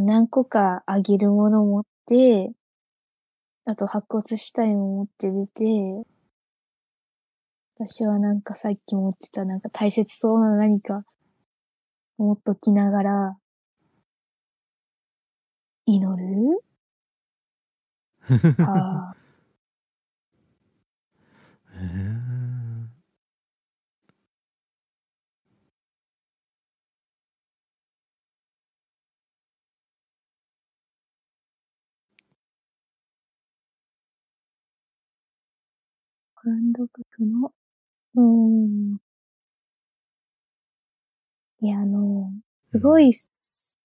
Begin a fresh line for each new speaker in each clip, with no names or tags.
何個かあげるもの持って、あと発骨したいも持って出て、私はなんかさっき持ってたなんか大切そうな何か持っときながら、祈る？ああ、
へえ
監督の、うーん。いや、あの、すごいす、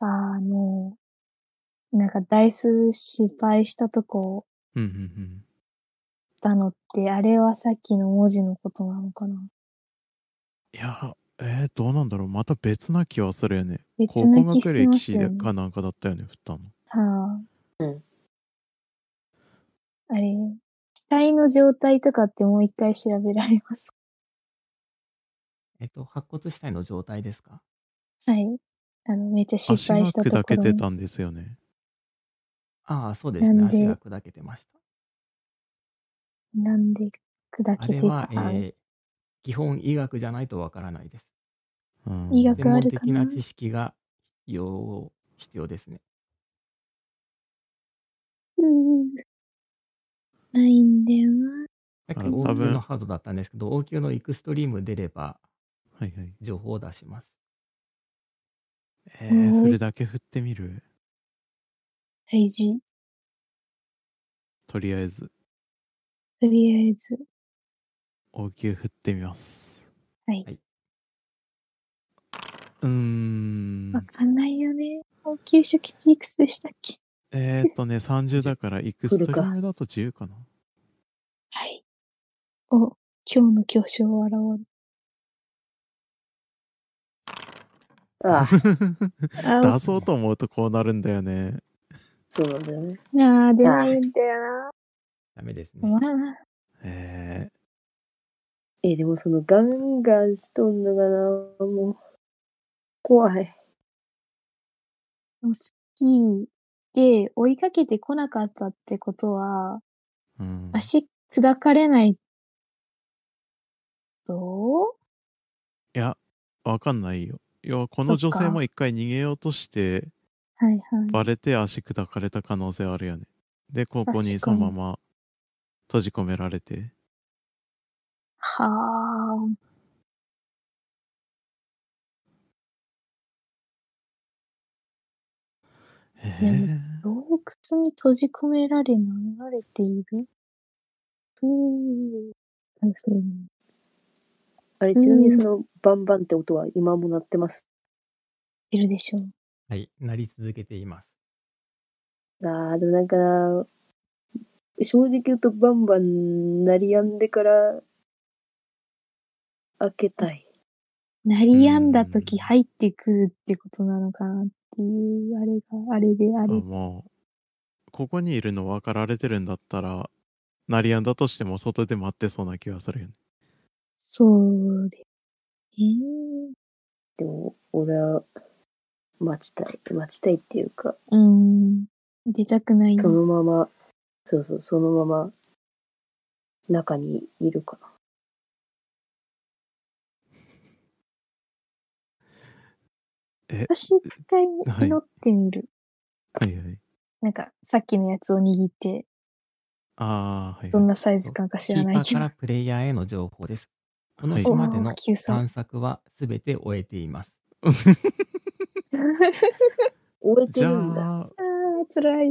あの、なんかダイス失敗したとこ
うんうんうん。
だのって、あれはさっきの文字のことなのかない
や、えー、どうなんだろうまた別な気はするよね。
別な気
考古学
しま
歴史
すよね。
かなんかだったよね、振ったの。
はあ。
うん
あれ、死体の状態とかってもう一回調べられます
えっと、白骨死体の状態ですか？
はい。あの、めっちゃ失
足が
敗したと
砕
ころに。
けてたんですよね。
ああ、そうですね。
なんで？
足が砕けてました。
なんで砕
あ
けて
れは、
た、あ
えー基本医学じゃないとわからないです。
うん、
医学
専門
あるかな
的な知識が要必要ですね。
うーん。ないんだよな。
さっき
あ多分
のハードだったんですけど、王宮のエクストリーム出れば
はいはい。
情報を出します。
えー、振るだけ振ってみる？
大事。
とりあえず、
とりあえず。
大級振ってみます。
はい。
うーん
わ。かんないよね。高級初期値いくつでしたっけ？
えー、っとね、30だから、エクストリームだと10かな？
はい。お、今日の巨匠は現
ああ、
れ あ
出そうと思うとこうなるんだよね。
そうなんだよね。
あー、出ないんだよ
ダメです
な。
ね。
まあ、
え
え、でもそのガンガンしとんのかな、もう。怖い。
好きで追いかけてこなかったってことは、
ー、うん。
足砕かれないと？
いや、わかんないよ。いや、この女性も一回逃げようとして、
はいはい。
バレて足砕かれた可能性あるよね。で、ここにそのまま閉じ込められて。
はあ。でも
ー、
洞窟に閉じ込められなられている？ふう。あそうね
あれ、ちなみにそのバンバンって音は今も鳴ってます？
いるでしょう。
はい。なり続けています。
ああ、でもなんかな、正直言うとバンバン鳴り止んでから開けたい。
鳴り止んだ時
うん
入ってくるってことなのかなっていう、あれが、あれであ
あ
れ。
もう、ここにいるの分かられてるんだったら、鳴りやんだとしても外で待ってそうな気がするよね。
そうで。えー、
でも、俺は待ちたい。待ちたいっていうか、
うーん。出たくない
そ
な。
のまま、そうそう、そのまま中にいるかな。
え、
私一回
はい
祈ってみる。
はいはい。
なんか、さっきのやつを握って、
ああ、はい、
どん
はい。
なサイズ感か知らないけど。
ーからプレイヤーへの情報です。この
はい
島での探索はすべて終えています。
終えてるんだ。
あ、
あー、辛い。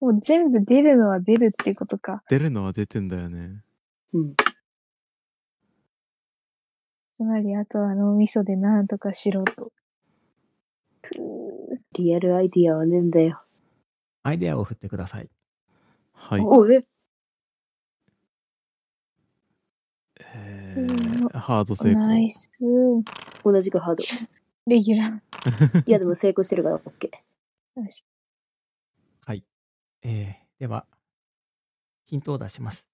もう全部出るのは出るってことか。
出るのは出てんだよね。
うん。
つまり、あとは脳みそでなんとかしろと。
リアルアイディアはねえんだよ。
アイデアを振ってください。
はい。
おえ？
え
うん
ー、ハード成功。
ナイス。
同じくハード。
レギュラー。
いや、でも成功してるから OK。
よし
はい。えー、では、ヒントを出します。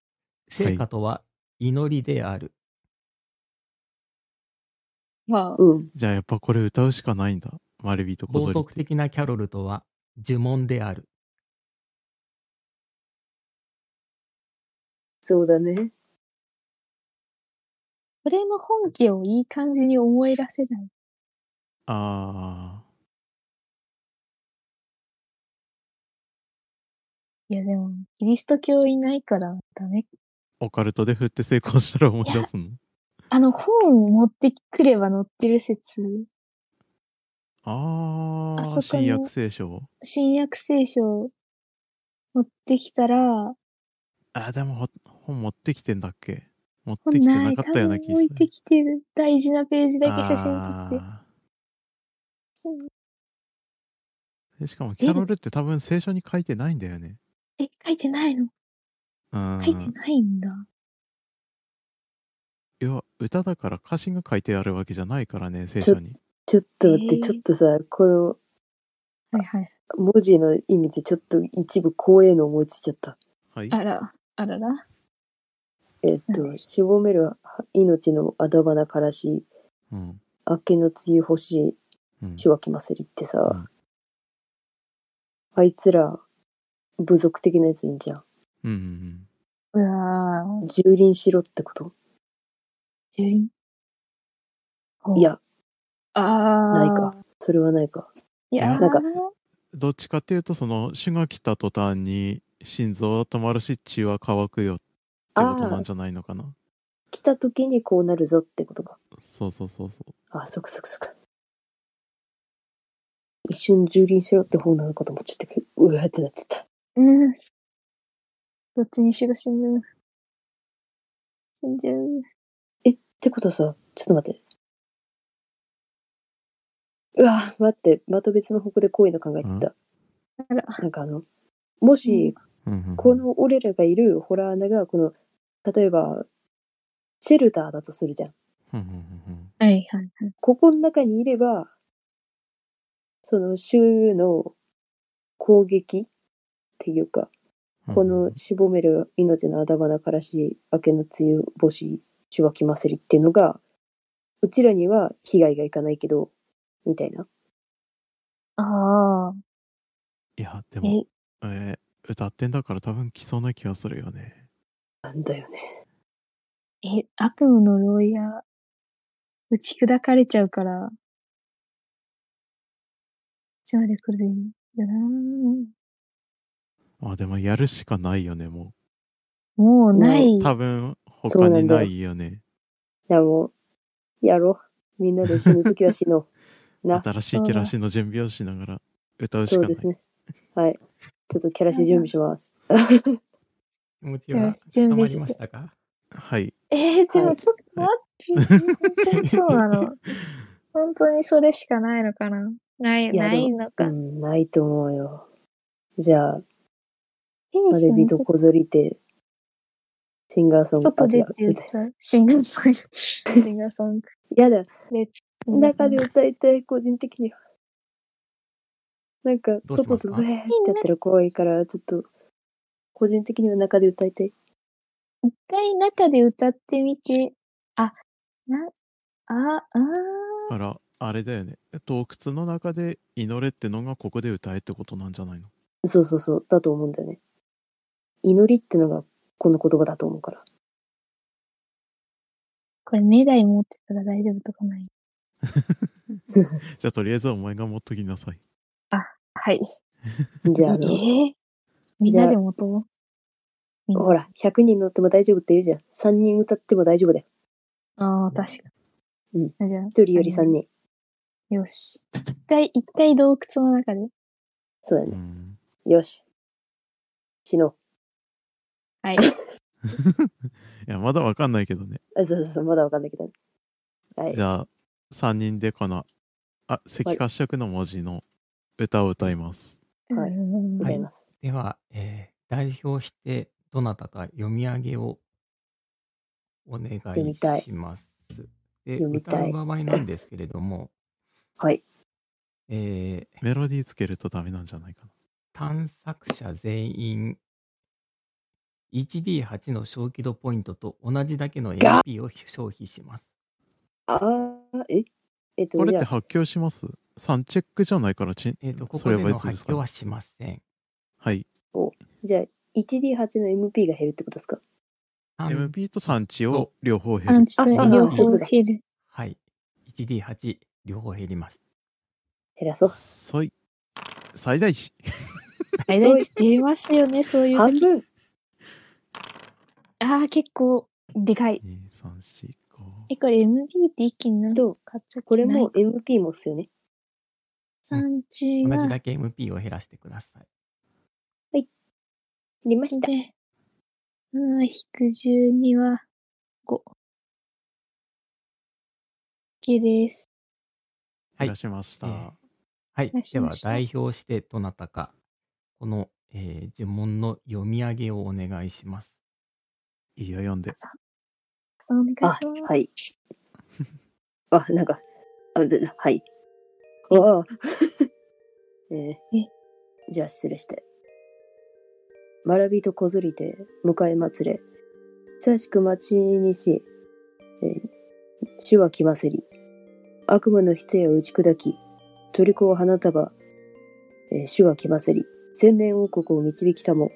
成果とは祈りである。
はあ、
うん。
じゃあやっぱこれ歌うしかないんだ。まれびとこぞ
冒的なキャロルとは呪文である。
そうだね。
これの本家をいい感じに思い出せない。
あ
いやでも、キリスト教いないからダメ。
ー、オカルトで振って成功したら思い出すの？
あの本持ってくれば載ってる説、
あー、
あ
新約聖書。
新約聖書持ってきたら、
あ、でもほ本持ってきてんだっけ？持っ
本
てきて
な、
かったような気がする
置いて。きてる。大事なページだけ写真撮って。
しかもキャロルって多分聖書に書いてないんだよね。
え、書いてないの？
うん。
書いてないんだ。
いや、歌だから歌詞が書いてあるわけじゃないからね、聖書に。
ちょっと待って、
えー
ちょっとさ、この
はいはい。
文字の意味でちょっと一部怖えの思いついちゃった。
はい。
あら、あらら。
えっと、
し
しぼめる命のあだ花からし、
うん。
明けの露星、
うん。
しわきませりってさ、
うん
あいつら、部族的なやついんじゃん。
うんうん
うわぁ、
蹂躙しろってこと
樹林
い、や、
あー。
ないか。それはないか。
いやー、
なんか
うん。どっちかっていうと、その、主が来た途端に心臓は止まるし血は乾くよってことなんじゃないのかな？
来た時にこうなるぞってことか。
そうそうそうそう。
あ、そっかそっかそっか。一瞬蹂躙しろって方なのかと思っちゃったけど、うわーってなっちゃった。
うん。どっちにしろ死んじゃう。死んじゃう。
え、ってことはさ、ちょっと待って。うわ、待って、また別の方向でこういうの考えてた。
あら。
なんかあの、もし、この俺らがいるホラー穴が、この、例えば、シェルターだとするじゃん。
はいはいはい。
ここの中にいれば、その州の攻撃っていうか、
うん
このしぼめる命のあだ花からし、明けの露星、しわきませりっていうのが、うちらには被害がいかないけど、みたいな。
ああ。
いや、でも、
え、
えー歌ってんだから多分来そうな気がするよね。
なんだよね。
え、悪夢の呪いや、打ち砕かれちゃうから、こっちまで来るでいいんだな
あでもやるしかないよね、も
もうない
う。。多分他にないよね。
でも、やろう。みんなで死ぬときは死のう。な。
新しいキャラシの準備をしながら歌うしかない。
そうですね。はい。ちょっとキャラシ準備します。
気持ち
準備して
ましたか？
はい。
えー、で
はい
もちょっと待って。本当にそうなの。本当にそれしかないのかな？ない、ないのか？
うん、ないと思うよ。じゃあ、
兵
ま
士もちょ
でびとこぞりて、シンガーソング、
ちょっと出て。シンガーソング。シンガーソング。
やだ、
で
中で歌いたい、個人的には。なんか、外でウェーってやったら怖いから、ちょっと、個人的には中で歌いたい。
一回中で歌ってみて、あ、な、あ、あー
だから、あれだよね。洞窟の中で祈れってのがここで歌えってことなんじゃないの？
そうそうそう、だと思うんだよね。祈りってのが、この言葉だと思うから。
これ目台持ってたら大丈夫とかない？
じゃあとりあえずお前が持っときなさい。
はい。
じゃあ、あ
えみんなで持とう？
ほら、100人乗っても大丈夫って言うじゃん。3人歌っても大丈夫だよ。
ああ、確かに。
うん
あ。じゃあ、
1人より3人。
よし。一回、一回洞窟の中で。
う
そうだね。
ん。
よし。死の
はい。
いや、まだわかんないけどね。
う。あそうそうそう、まだわかんないけどね。はい
じ。ゃあ、3人でこの、あ、赤褐色の文字の歌を歌います。
はい
うん
歌います。
では、えー代表してどなたか読み上げをお願いします。で
読みたい
歌う場合なんですけれども、
はい。
えー
メロディーつけるとダメなんじゃないかな。
探索者全員 1D8 の小気度ポイントと同じだけの MP を消費します。
あー、え？えっと、
これ
じゃあ、
って発狂します？3チェックじゃないからち、
えっ、と、こ
それは別ですか、
表は、しません。
はい。
じゃあ、1D8 の MP が減るってことですか
？MP と産地を両方減る
アン。チと
あ
両方
あそうだ
減る。
はい。1D8 両方減ります。
減らそう。
そい。最大値。
最大値出ますよね、そういう時。
半分
ああ、結構、でかい。
2、3、4、
え、これ MB って一気に何
と
買った
これも MP もっすよね。
産地が、
同じだけ MP を減らしてください。
減りました。
で、7引く12は5。OK です。
はい
減らしました。
えーはい
お願い。し
では
ま、した
代表してどなたか、この、えー呪文の読み上げをお願いします。
いいよ、読んで。
そうお願いし
あ
ます。、
はい。あ、なんか、あ、ではい。ああ。えー
え
じゃあ失礼して。まらびとこぞりて、迎え祭れ。久しく待ちにし、えー主は来ませり。悪魔の人を打ち砕き、虜を花束、えー主は来ませり。千年王国を導きたも、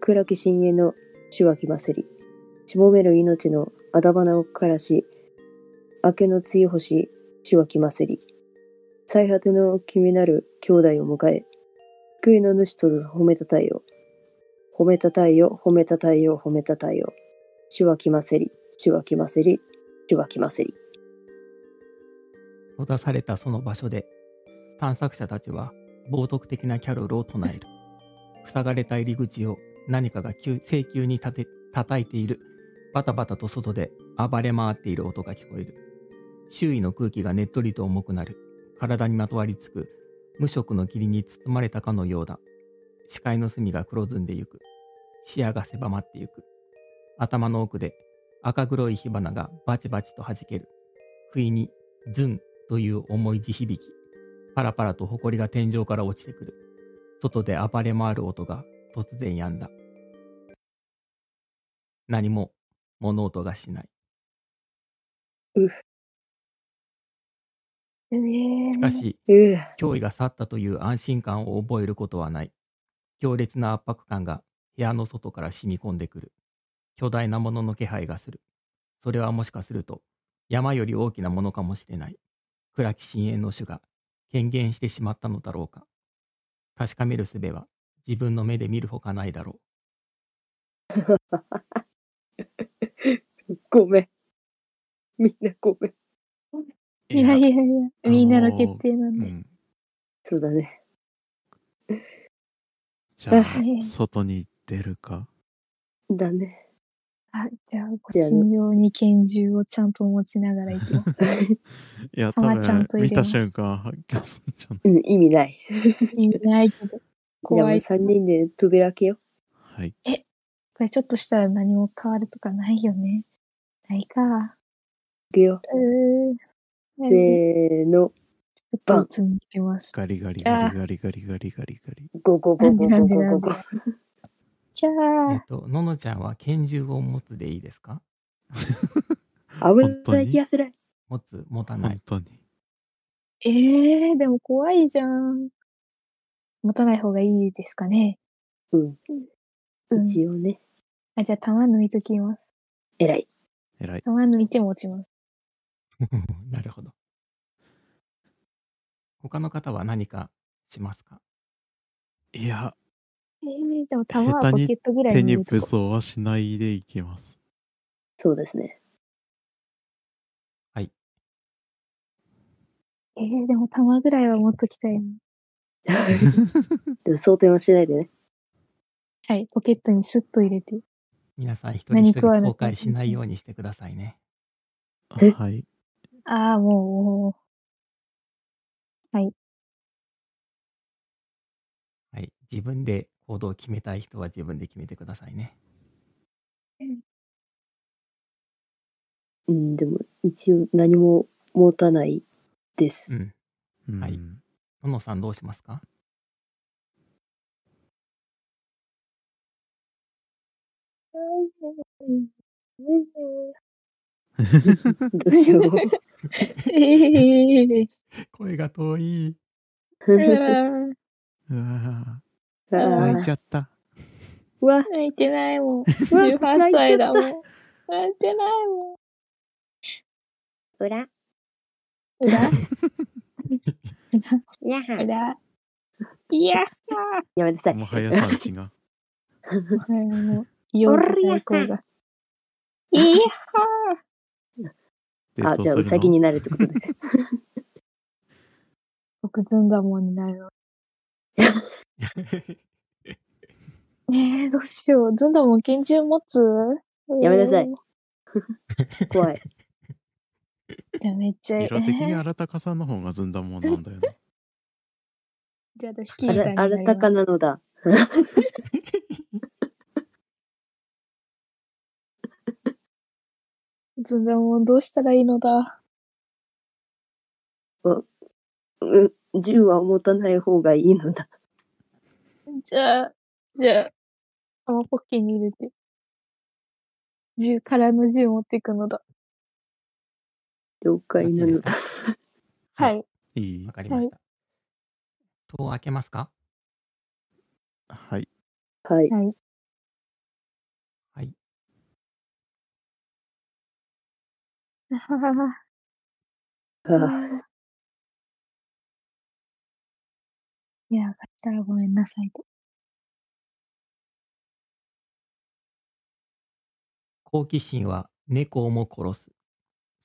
暗き深淵の主は来ませり。しもめる命のあだ花をからし、明けの露星、主は来ませり。最果ての君なる兄弟を迎え、救いの主と褒めたたえよ。褒めたたえよ、褒めたたえよ、褒めたたえよ。主は来ませり、主は来ませり、主は来ませり。
閉ざされたその場所で、探索者たちは冒涜的なキャロルを唱える。塞がれた入り口を何かが急請求に立て叩いている。バタバタと外で暴れ回っている音が聞こえる。周囲の空気がねっとりと重くなる。体にまとわりつく。無色の霧に包まれたかのようだ。視界の隅が黒ずんでゆく。視野が狭まってゆく。頭の奥で赤黒い火花がバチバチと弾ける。不意にズンという重い地響き。パラパラと埃が天井から落ちてくる。外で暴れ回る音が突然止んだ。何も物音がしない。
うえー
しかし、脅威が去ったという安心感を覚えることはない。強烈な圧迫感が部屋の外から染み込んでくる。巨大なものの気配がする。それはもしかすると山より大きなものかもしれない。暗き深淵の主が権限してしまったのだろうか。確かめる術は自分の目で見るほかないだろ
ごめん。みんなごめん。
いやいやいや、みんなの決定なんで。
うん。
そうだね。
じゃあ
あ、
外に出るか？
だね。
あ、じゃあ、ご
じゃあ
珍用に拳銃をちゃんと持ちながら行きます。
いや、多
玉ちゃん
分見た瞬間発狂するんじゃない
うん、意味ない。
意味ないけど。
じゃあ
怖い。
もう3人で扉開けよ
はい。
これちょっとしたら何も変わるとかないよね。ないか。
う。いくよ。せーの。
ちょっとうつむいてます。
ガリガリガリガリガリガリガリガリ。
ゴゴゴゴゴゴゴゴ。
キャ
う。えっ、
ー。
と、ののちゃんは拳銃を持つでいいですか？
危ない気がする。
持つ、持たない。
本当に。
えー、でも怖いじゃん。持たない方がいいですかね。
うん。
うん。
一応ね。
あ、じゃあ弾抜いときます。
偉い。
偉い。
弾抜いて持ちます。
なるほど。他の方は何かしますか？
いや、
えー、でも弾は
下手に
ポケットぐらい
手に
に入れとこ
武装はしないでいきます。
そうですね。
えー、でも弾ぐらいは持っときたいな。
でも装填はしないでね。
はい、ポケットにスッと入れて。
皆さん一人
何
一人公開しないようにしてくださいね。
え？
はい。
ああ、もう、
はい。自分で行動を決めたい人は自分で決めてくださいね。
うん、でも一応何も持たないです
う。ん。
うん
はいののさんどうしますか？
どうしよう。
声が遠い。
うわ
泣いちゃった。
うわ
泣いてないもん。18歳だもん。
泣い
てないもん。
裏。
裏？
やは。
裏。いやは。
やめなさい。
もはやさん違
う。もはやも。40回が。いや
あ、じゃあ、うさぎになるってことで。
僕、ずんだもんになる。ええ、どうしよう。ずんだもん拳銃持つ？
やめなさい。怖い。
めっちゃ
色的に荒高さんの方がずんだもんなんだよね。
じゃあ私
聞いた
ら。荒
高なのだ。
ずんだもんどうしたらいいのだ
うん、銃は持たない方がいいのだ。
じゃあ、じゃあ、あのポッケに入れて。銃、空の銃持っていくのだ。
了解なのだ。
はい。
いい
わかりました。戸を開けますか？
はい。
はい。
はい。
はい。
あ
あ
いや、勝ったらごめんなさいと。
好奇心は猫をも殺す。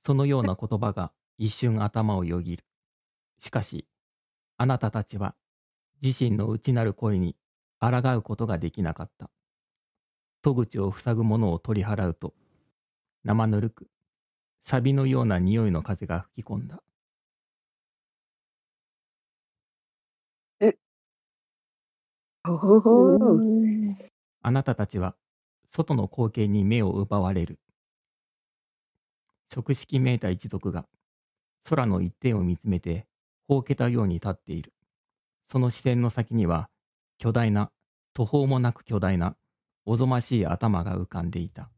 そのような言葉が一瞬頭をよぎる。しかし、あなたたちは自身の内なる声に抗うことができなかった。戸口を塞ぐものを取り払うと、生ぬるく、錆のような匂いの風が吹き込んだ。
ほほほー
うん
あなたたちは外の光景に目を奪われる。食式めいた一族が空の一点を見つめてほうけたように立っている。その視線の先には巨大な、途方もなく巨大な、おぞましい頭が浮かんでいた。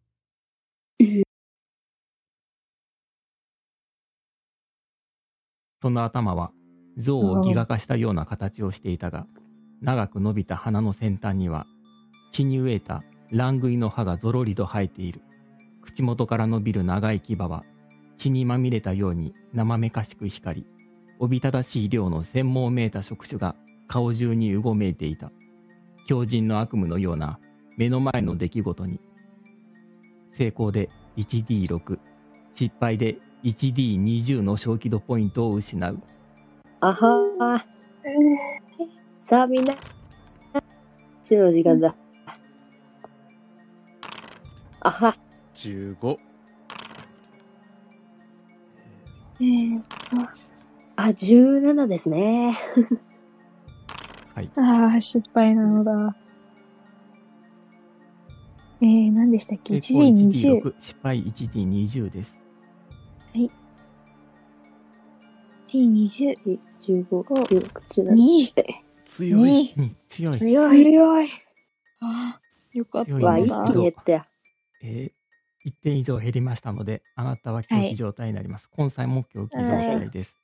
その頭は象をギガ化したような形をしていたが、長く伸びた鼻の先端には血に飢えた乱食いの歯がぞろりと生えている。口元から伸びる長い牙は血にまみれたように生めかしく光り、おびただしい量の専門めいた触手が顔中にうごめいていた。強靭の悪夢のような目の前の出来事に、成功で 1D6、失敗で 1D20 の小気度ポイントを失う。
あはー。さあみんな、死の時間だ。あは、
15。
えー、
あ、17ですね。
はい。
ああ、失敗なのだ。えー、何でしたっけ？
成功
?1D20。
1D6、失敗 1D20 です。
D20。
15、16、17。
2。
強い。
2。
うん、強い。
強い。
強い。
あーよかった
一気に減ったよ。
えー、1点以上減りましたので、あなたは狂気状態になります。今歳も狂気状態です。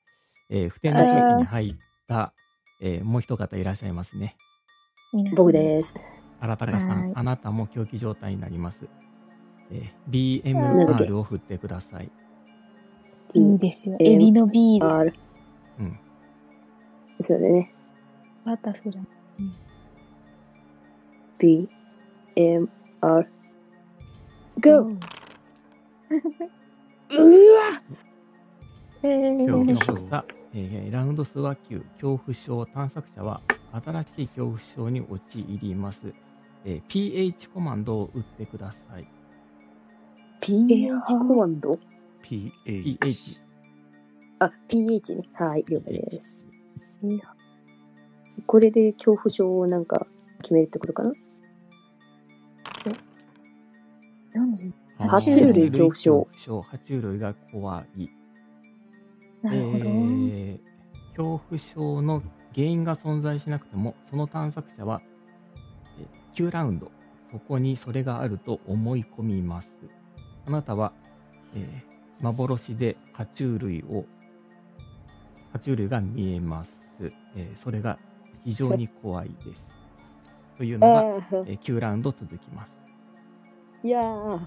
えー、不天の地域に入った、えーもう一方いらっしゃいますね。
僕です。
荒高さ
はい
ん、あなたも狂気状態になります。えー、BMR を振ってください。
いいですよ。
M
エビの B です。
R。
うん。
そうだね。
バタフライ。
B、M、R。Go! う わ
えー、
えーラウンド数は9、恐怖症、探索者は新しい恐怖症に陥ります。えー PH コマンドを打ってください。
PH コマンド？
PH。
PH。
あ、PH ね。はい、了解です。これで恐怖症をなんか決めるってことかな
？40。
爬虫類恐怖症
症。爬虫類が怖い。
なるほど。
えー恐怖症の原因が存在しなくても、その探索者は、えー9ラウンド、そこにそれがあると思い込みます。あなたは、えー幻で爬虫類を爬虫類が見えます。えーそれが非常に怖いです。というのが、
あ
えー9ラウンド続きます。
ーいやー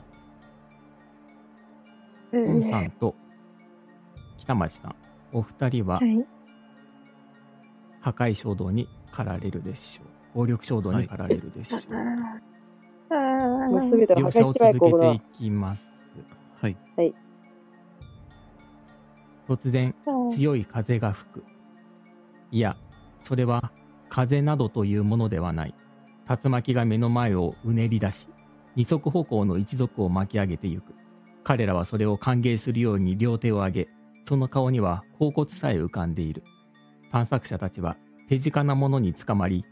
ポンさんと北町さん、お二人は
はい。
破壊衝動に駆られるでしょう。暴力衝動に駆られるでしょう。
ああ。
もうすべてを破壊しちまえ、ここの
続けてい。きます。
はい。
突然、強い風が吹く。いや、それは風などというものではない。竜巻が目の前をうねり出し、二足歩行の一族を巻き上げてゆく。彼らはそれを歓迎するように両手を上げ、その顔には甲骨さえ浮かんでいる。探索者たちは手近なものにつかまり、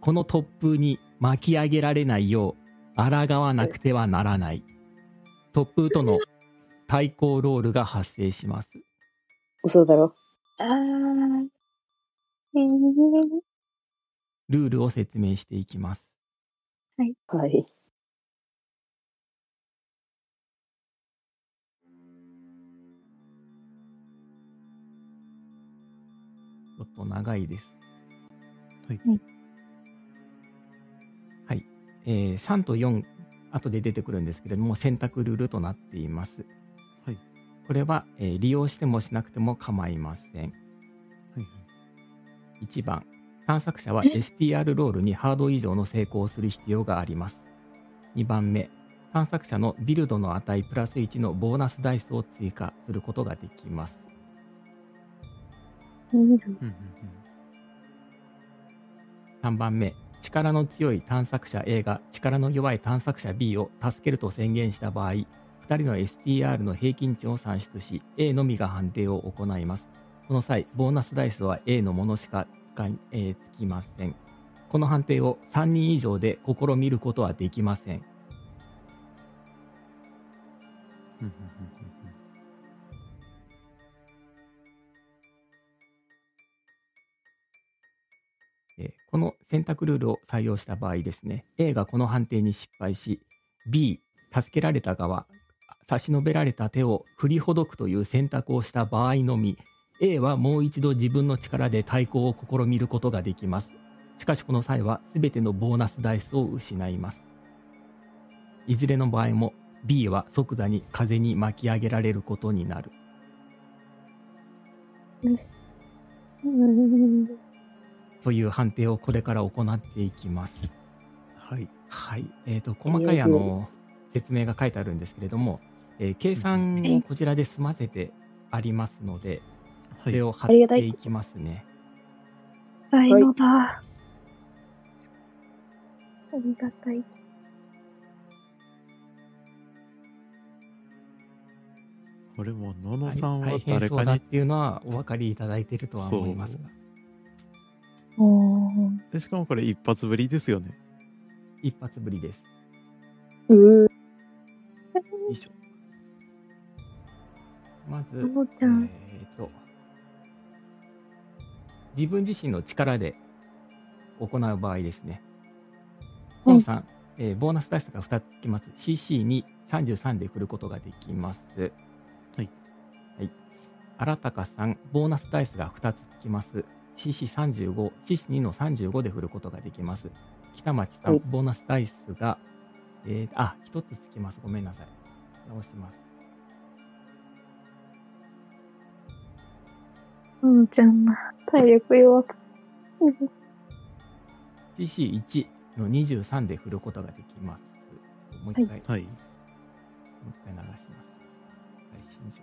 この突風に巻き上げられないよう、抗わなくてはならない。突風との対抗ロールが発生します。
嘘だろ？
あー
ルールを説明していきます。
はい。
ちょっと長いです。
はい
はい
はい。えー3と4、後で出てくるんですけれども、選択ルールとなっています。
はい。
これは、えー利用してもしなくても構いません。
はい
1番、探索者は STR ロールにハード以上の成功をする必要があります。2番目、探索者のビルドの値プラス1のボーナスダイスを追加することができます。
うんうん
3番目、力の強い探索者 A が力の弱い探索者 B を助けると宣言した場合、2人の STR の平均値を算出し、A のみが判定を行います。この際、ボーナスダイスは A のものしか使い、えーつきません。この判定を3人以上で試みることはできません。
うんうん
えこの選択ルールを採用した場合ですね、A がこの判定に失敗し、B、助けられた側、差し伸べられた手を振りほどくという選択をした場合のみ、A はもう一度自分の力で対抗を試みることができます。しかしこの際は全てのボーナスダイスを失います。いずれの場合も B は即座に風に巻き上げられることになる。
うん
という判定をこれから行っていきます。
はい。
はい。えっ、と、細かいあの、説明が書いてあるんですけれども、えー計算をこちらで済ませてありますので、
はい
それ。を貼っていきますね。
たい。ありがたい。
これも、のの
はい
さんは誰かに、
そうだっていうのはお分かりいただいているとは思いますが。
でしかもこれ一発ぶりですよね。
一発ぶりです。
うー
よいしょ。まず。えっ、と、自分自身の力で行う場合ですね。
はい
本さん、えーボーナスダイスが2つつきます。CC に33で振ることができます。
はい。
はい。荒高さん、ボーナスダイスが2つつきます。CC35、CC2 の35で振ることができます。北町さん、
はい
ボーナスダイスが、えーあ、1つつきます。ごめんなさい。直します。
ののちゃんな。体力弱。く。
CC1 の23で振ることができます。もう一回、
はい。
もう一回流します。配信上。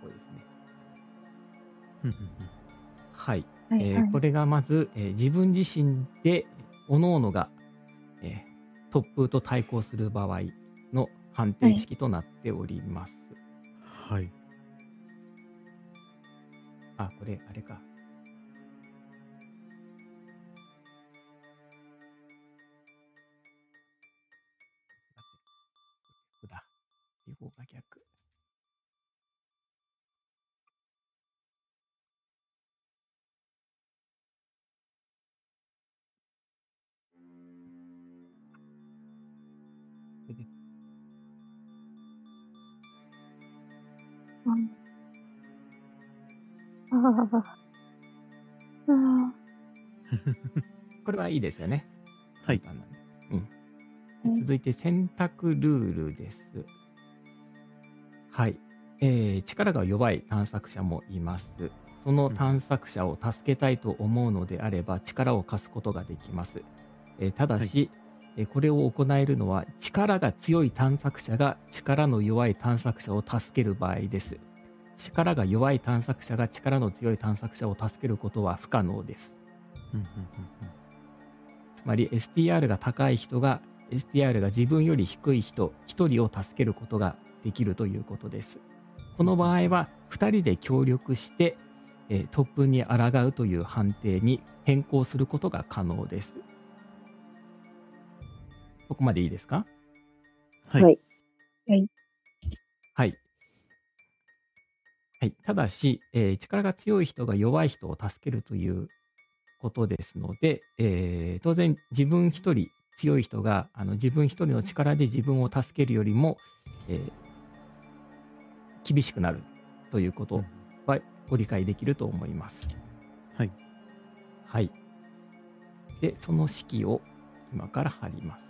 こうですね。はい。
はいはい
えーこれがまず、えー自分自身で、各々が、えー突風と対抗する場合の判定式となっております。
はい。
あ、これ、あれか。だ。横が逆。これはいいですよね。
はい
うん。
うん
続いて選択ルールです。はい。えー力が弱い探索者もいます。その探索者を助けたいと思うのであれば力を貸すことができます。えーただし、えーこれを行えるのは力が強い探索者が力の弱い探索者を助ける場合です。力が弱い探索者が力の強い探索者を助けることは不可能です。つまり STR が高い人が STR が自分より低い人1人を助けることができるということです。この場合は2人で協力して、えー、突風に抗うという判定に変更することが可能です。ここまでいいですか？
はい
はい。
はい。はい、ただし、えー力が強い人が弱い人を助けるということですので、えー当然自分一人強い人があの自分一人の力で自分を助けるよりも、えー厳しくなるということはご理解できると思います。
はい。
はい。で、その式を今から貼ります。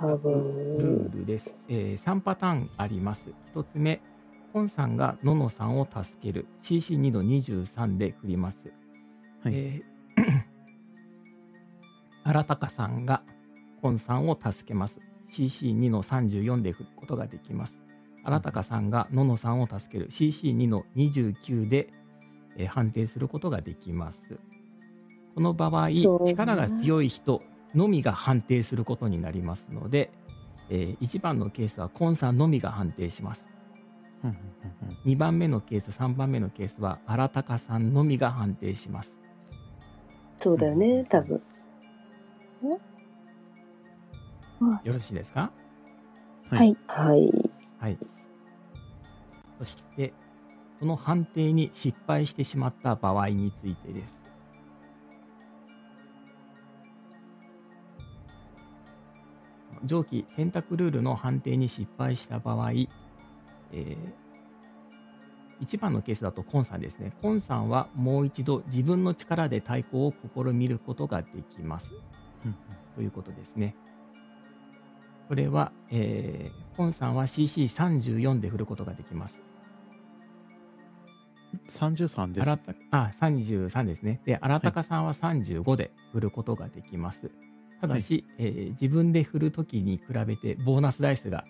ルールです、えー3パターンあります。1つ目、コンさんがののさんを助ける。CC2 の23で振ります。
はい
えー 荒高さんがコンさんを助けます。CC2 の34で振ることができます。荒高さんがののさんを助ける。CC2 の29で、えー判定することができます。この場合、力が強い人のみが判定することになりますので、え1番のケースはコンさんのみが判定します。
うんうんうん
2番目のケース、3番目のケースは荒高さんのみが判定します。
そうだよね、多分。
あ
よろしいですか？
はい。
はい。
はい。そして、この判定に失敗してしまった場合についてです。上記選択ルールの判定に失敗した場合、えー1番のケースだとコンさんですね。コンさんはもう一度自分の力で対抗を試みることができます。
うん
ということですね。これは、えー、コンさんは CC34 で振ることができます。
33です。
あらたあ、33ですね。で、荒高さんは35で振ることができます。ただし、えー自分で振るときに比べてボーナスダイスが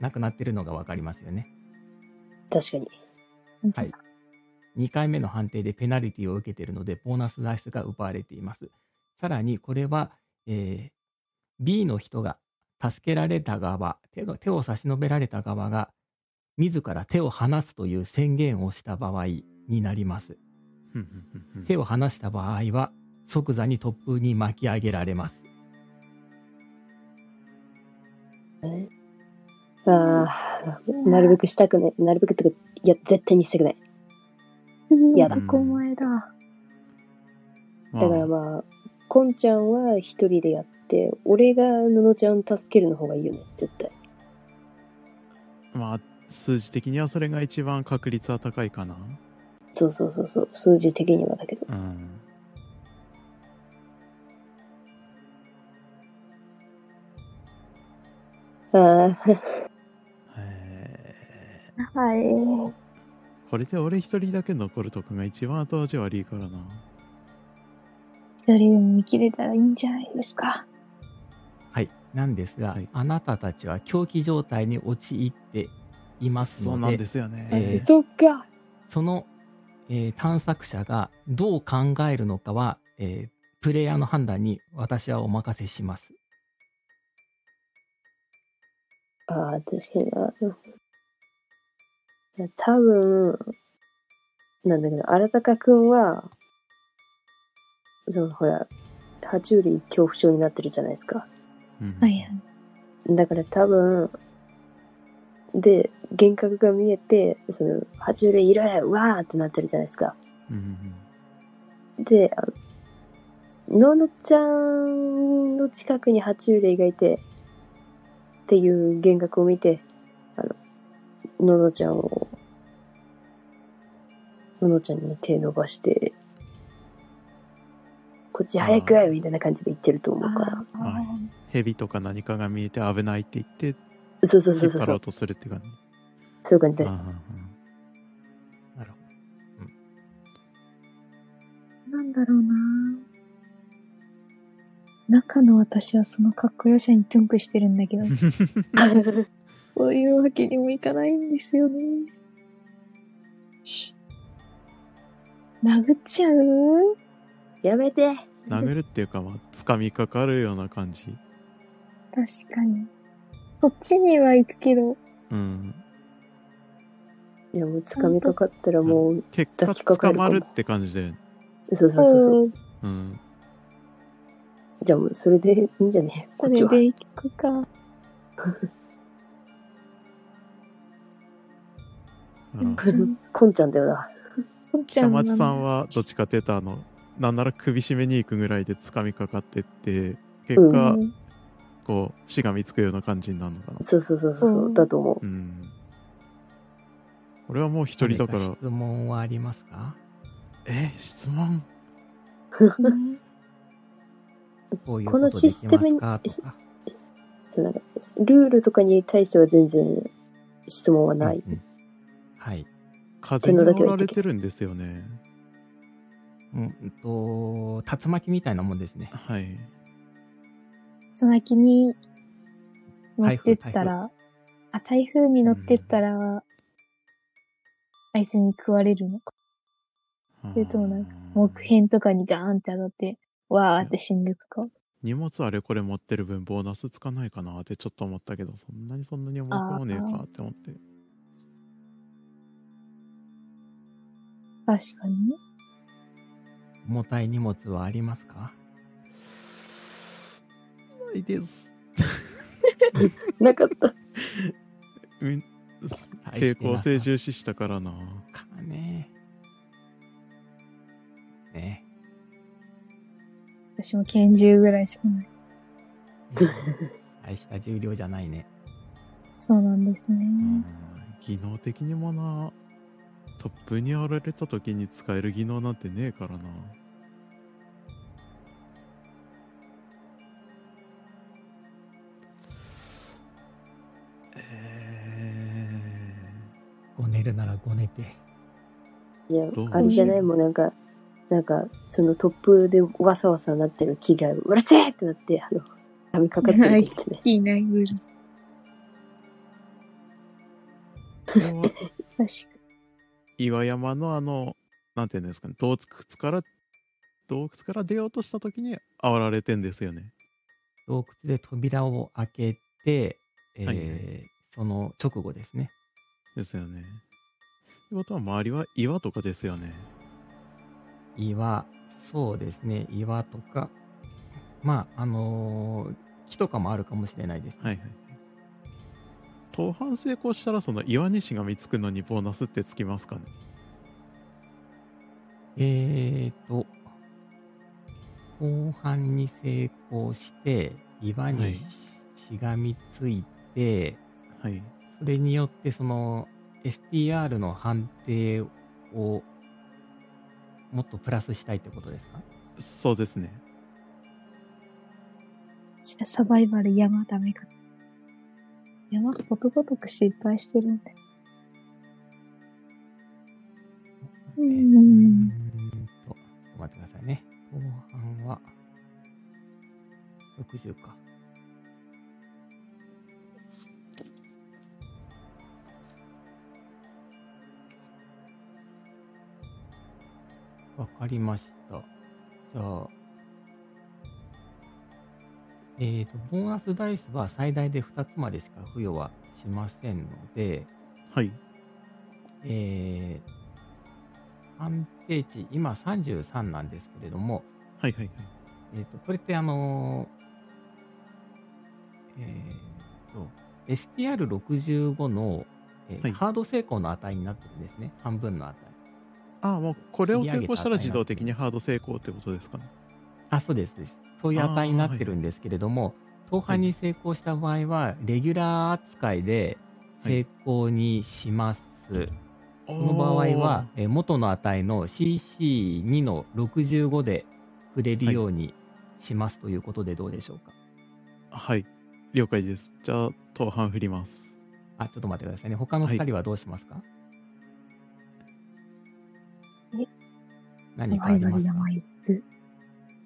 なくなってるのがわかりますよね。
確かに。
はい。2回目の判定でペナルティを受けているので、ボーナスダイスが奪われています。さらに、これは、えー B の人が助けられた側手が、手を差し伸べられた側が、自ら手を離すという宣言をした場合になります。手を離した場合は、即座に突風に巻き上げられます。
ああ、なるべくしたくない。なるべくってか、いや、絶対にしたくない。やだ
男前だ。
まあ
だからまあ、こんちゃんは一人でやって、俺がののちゃんを助けるの方がいいよね、絶対。
まあ、数字的にはそれが一番確率は高いかな。
そうそうそうそう、数字的にはだけど。
うん。
はい。
ーこれで俺一人だけ残るとかが一番後味悪いからな。
一人でも生きれたらいいんじゃないですか。
はい。なんですが、
はい
あなたたちは狂気状態に陥っていますので、
そうなんですよね。
えー
そっか。
その、えー探索者がどう考えるのかは、えープレイヤーの判断に私はお任せします。
ああ、確かにな。いや多分、なんだけど、荒高くんは、その、ほら、爬虫類恐怖症になってるじゃないですか。
うん
はいはい。
だから多分、で、幻覚が見えて、その、爬虫類いるわーってなってるじゃないですか。で、あの、ののちゃんの近くに爬虫類がいて、っていう幻覚を見て、あの、ののちゃんを、ののちゃんに手伸ばして、こっち早くみたいな感じで言ってると思うから。
あ
はい蛇とか何かが見えて危ないって言って
そうそうそうそうそう。
引っ張ろうとするって感じ。
そういう感じです。
あ
なるほ
ーなんだろうな中の私はそのかっこよさにトゥンクしてるんだけど、
ー
そういうわけにもいかないんですよね。殴っちゃう？
やめて。
殴るっていうかまあ掴みかかるような感じ。
確かに。こっちには行くけど、
うん。
いやもう掴みかかったらもう、
結果
抱きかかるかも。
捕まるって感じで
そうそうそうそう。
うん。
うん
じゃあもうそれでいいんじゃね？こっちは。
それで行くか。
こんちゃんだよな。
こんちゃん
北町さん
は、
はどっちかっていうとあのなんなら首絞めに行くぐらいで掴みかかってって結
う
果、
うん。
こうしがみつくような感じになるのかな。
そうそうそうそうだと思う。
うん。俺はもう一人だから。
何質問はありますか？
え質問？
う ん
こういう
このシステムにルールとかに対しては全然質問はない。
うんうんはい。
風に煽られてるんですよね
うんと、竜巻みたいなもんですね。
はい
その木に乗ってったら、あ、台風に乗ってったら、あいつに食われるのか。それともなんか、木片とかにガーンって当たって、わーって死んでいくか。
荷物あれこれ持ってる分ボーナスつかないかなってちょっと思ったけどそんなにそんなに重くもねえかって思って
確かにね。
重たい荷物はありますか？
ないです
なかった。
うん
はい
傾向性
す
重視したからな
かね。ね。
私も拳銃ぐらいしかない。
大した重量じゃないね。
そうなんですね。
うん技能的にもなトップにやられた時に使える技能なんてねえからなえ
ごねるならごねて。
いやあれじゃない？もうなんか、なんか、そのトップでわさわさなってる木が、うるせえってなって、あの、噛みかかってるんですね。
いいな、グル。
ー、これは
確か
岩山のあのなんていうんですかね。洞窟から洞窟から出ようとした時に煽られてんですよね。
洞窟で扉を開けて、えー
はいはい。
その直後ですね。
ですよね。ってことは周りは岩とかですよね
岩、そうですね、岩とか、まあ、あのー木とかもあるかもしれないです、ね。
はいはい。盗犯成功したらその岩にしがみつくのにボーナスってつきますかね？
えーと、後半に成功して、岩
はい
にしがみついて、
はい。
それによってその STR の判定をもっとプラスしたいってことですか？
そうですね
じゃあサバイバル山ダメかな。山ことごとく失敗してるんだよ。う
んと、ちょっと待ってくださいね。後半は60か。わかりました。じゃあ、えっ、と、ボーナスダイスは最大で2つまでしか付与はしませんので、
はい
えー、判定値、今33なんですけれども、
はいはいはい
えー、とこれってあのーえー、と STR65 のえー
はい
ハード成功の値になってるんですね。半分の値。
ああ、もうこれを成功したら自動的にハード成功ってことですかね。
あ、そうです。そういう値になってるんですけれども、当半に成功した場合は、レギュラー扱いで成功にします。
こ
この場合は、えー元の値の CC2 の65で触れるようにしますということでどうでしょうか？
はい。了解です。じゃあ、当半振ります。
あ、ちょっと待ってくださいね。他の2人はどうしますか、
え
何かありますか？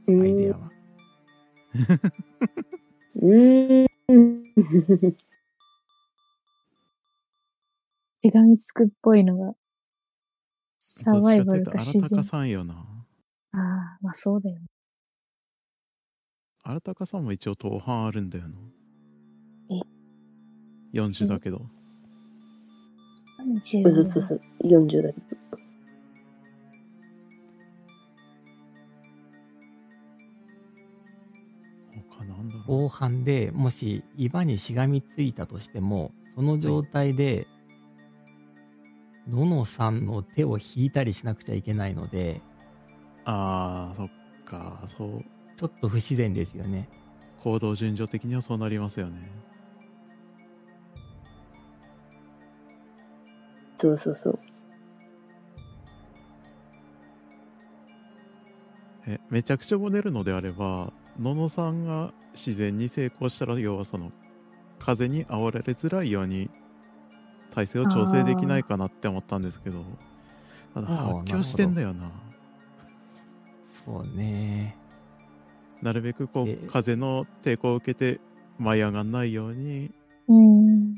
アイデア
ん。
は。
うん。
手紙つくっぽいのが、サバイバルか自然
さんよな。
ああ、まあそうだよね。
荒高さんも一応当半あるんだよな。
え
?40 だけど。
30
ずつす40だけど。
後半でもし岩にしがみついたとしても、その状態で、ののさんの手を引いたりしなくちゃいけないので、
ああ、そっか。そう。
ちょっと不自然ですよね。
行動順序的にはそうなりますよね。
そうそうそう。
え、めちゃくちゃごねるのであれば、ののさんが自然に成功したら、要はその、風に煽られづらいように、体勢を調整できないかなって思ったんですけど、ただ発狂してんだよな。
そうね。
なるべくこ
え
う、風の抵抗を受けて舞い上がんないように
うん。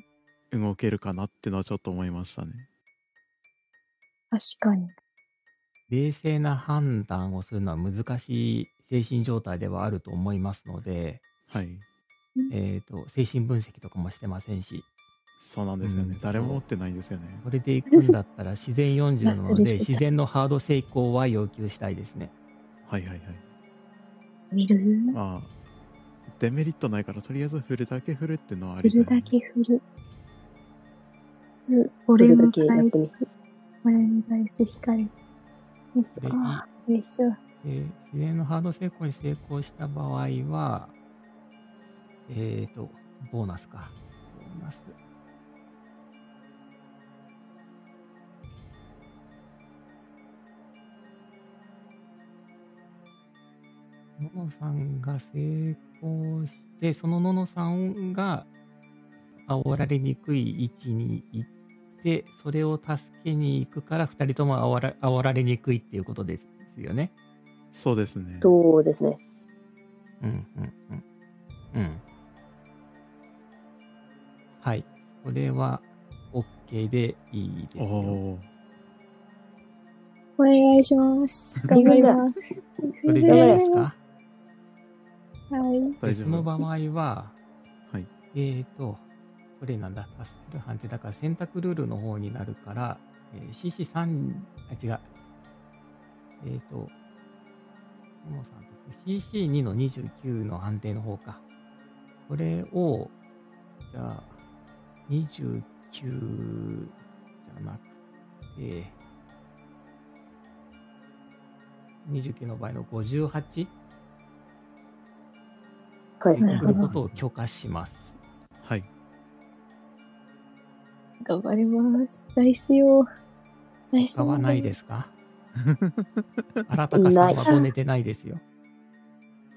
動けるかなってのはちょっと思いましたね。
確かに。
冷静な判断をするのは難しい精神状態ではあると思いますので、
はい。
えっ、と、精神分析とかもしてませんし、
そうなんですよね。
うん
誰も持ってないんですよね。
それで行くんだったら自然40なので、自然のハード成功は要求したいですね。
はいはいはい。
見る？
まあ、デメリットないから、とりあえず振るだけ振るってのはあ
振
りだよね
るだけ振る。う俺の
振るだけや
ダイ
ってみ
ス、俺のダイス光る。よ
で
ょ。あーよいしょ。
自然のハード成功に成功した場合は、えっ、と、ボーナスか。ボーナス。ののさんが成功して、そのののさんが煽られにくい位置に行って、それを助けに行くから、二人とも煽ら煽られにくいっていうことですよね。
そうですね。
そうですね。
うんうんうん。うん。はい。それは OK でいいです
お
よ。
お
お願いします。頑張ります。
それでいいですか？
はい。
ー、大丈夫。
その場合は、
はい。
えーと、これなんだ、助ける判定だから選択ルールの方になるから、えー CC3、あ、違う。えーと、ももさんですね CC2 の29の判定の方か。これを、じゃあ、29じゃなくて、29の場合の58
はい
送る。ことを許可します。
はい。
頑張ります。ダイスよ。ダイス
他はないですか？新たかさんはご寝てないですよ。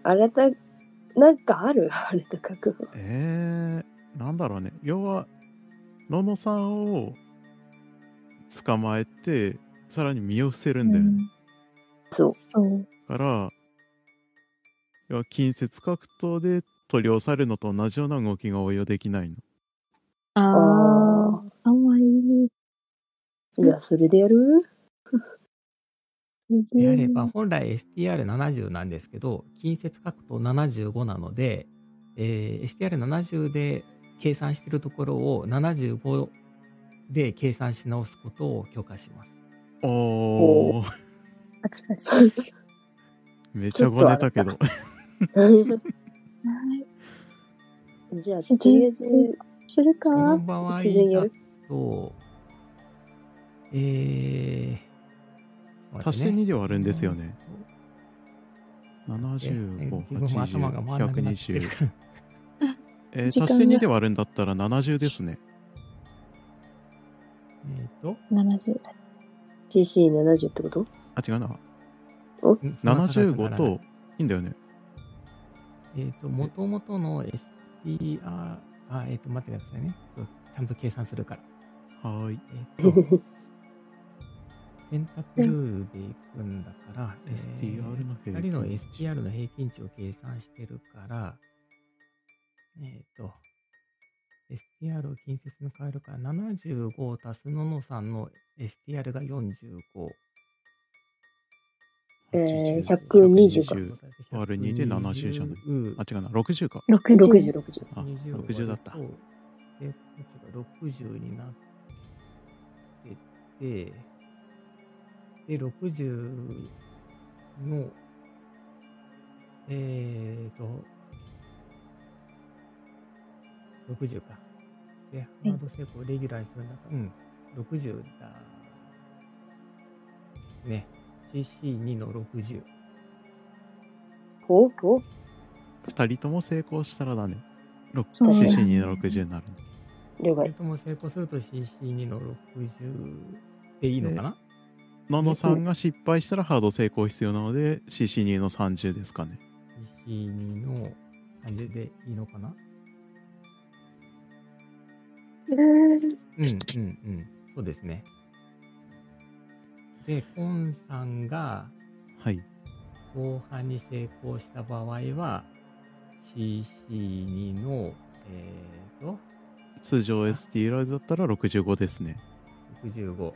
あれだ、なんかある？あれだかく。
えー、なんだろうね。要は、ののさんを捕まえて、さらに身を伏せるんだよね。
そう。
そう。
だから、要は近接格闘で取り押さえるのと同じような動きが応用できないの。
あ
あ
あ、あんまり、
あ。じゃあ、それでやる？
であれば、本来 STR70 なんですけど、近接格闘75なので、えー STR70 で計算しているところを75で計算し直すことを許可します。
おー、
パチパチパチ。
めちゃごねたけど。
じゃあ、とりあえず、
するか？
その場合
自然やる
と、えー、
足して2で割るんですよね。
え
75、
自分も頭が回らなくなって
80、
るから。
えー、足して2で割るんだったら70ですね。
えっと、
70。
CC70 ってこと？
あ、違うな。
うん
75と、いいんだよね。
えっ、と、もともとの STR、あ、えっ、と、待ってくださいね。ちゃんと計算するから。
はーい。
えっ、と、選択ルールでいくんだから、
STR の平均値
2人の STR の平均値を計算してるから、えっ、と、STR を近接に変えるから、75足すののさんの STR が45。
えー
80
120か
120割る2で70じゃない
うん
あ、違うな。60か。
60。
60、60。
あ
20
60だった
割ると正確値が60になってて、で、60の、えーと、60か。で、ハード成功レギュラーにするんだから、うん、60だ。ね。CC2 の60。
おお
2人とも成功したらだね。ろ
そうだね
CC2 の60になる。
了解。
それとも成功すると CC2 の60でいいのかな？
ののさんが失敗したらハード成功必要なので CC2 の30ですかね。
?CC2 の感じでいいのかな？
うん
うんうんうん。そうですね。で、コンさんが
はい。
後半に成功した場合は CC2 の、えーと、
通常 ST ライズだったら65ですね。
65。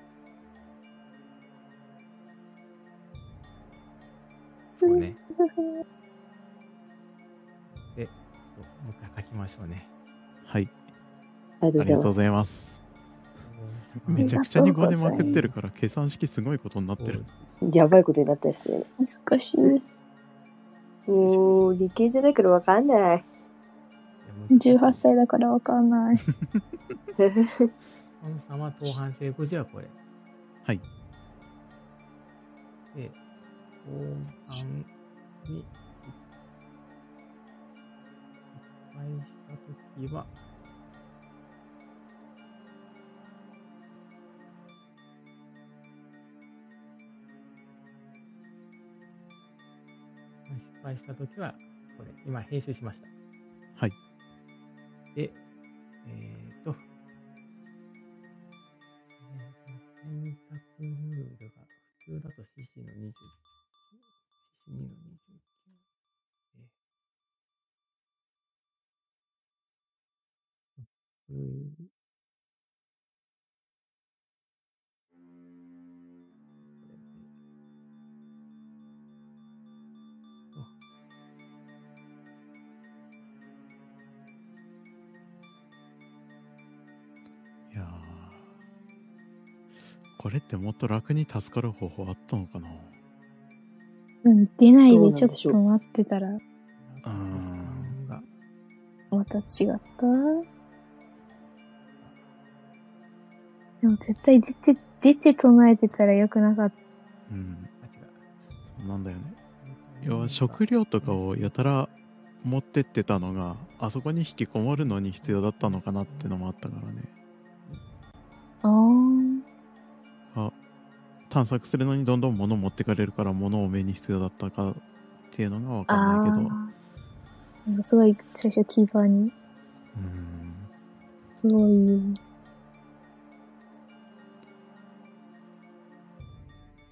そうね。で、もう一回書きましょうね。
はい。
ありが
とうござ
い
います。
ん
めちゃくちゃに5でまくってるから計算式すごいことになってる。
やばいことになったりするよね。
難しい。
もう、理系じゃないからわかんない。
18歳だからわかんない。
コンさんは後半成功時はこれ。
はい。
で、後半に失敗したときは、失敗したときは、これ、今編集しました。
はい。
で、えっ、と選択ルールが、普通だと CC の20、2の29。え。うん。
いやー。これってもっと楽に助かる方法あったのかな。
うん、出ないでちょっと待ってたら、
ん
が
また違ったでも絶対出て、出て唱えてたらよくなかった。
うん。
あ、違う。
なんだよね。要は食料とかをやたら持ってってたのがあそこに引きこもるのに必要だったのかなってのもあったからね探索するのにどんどん物持ってかれるから物を目に必要だったかっていうのが分
あ。
かんないけど。
ああ。なんかすごい、最初キーパーに、
うん。
すごい、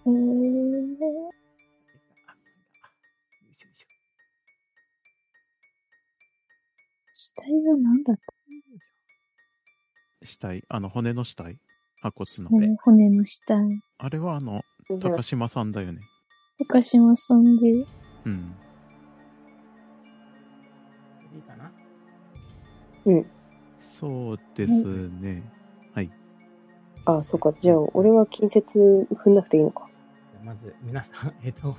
えー、死体は何だった？
死体。あの骨の死体白骨の
骨の死体。
あれはあの
じゃあ
高島さんだよね。
高島さんで、
うん。
いいかな？
そうですね。はい。
あ、そっか。じゃあ、俺は近接踏んなくていいのか。
じゃあまず、皆さん、えっ、と、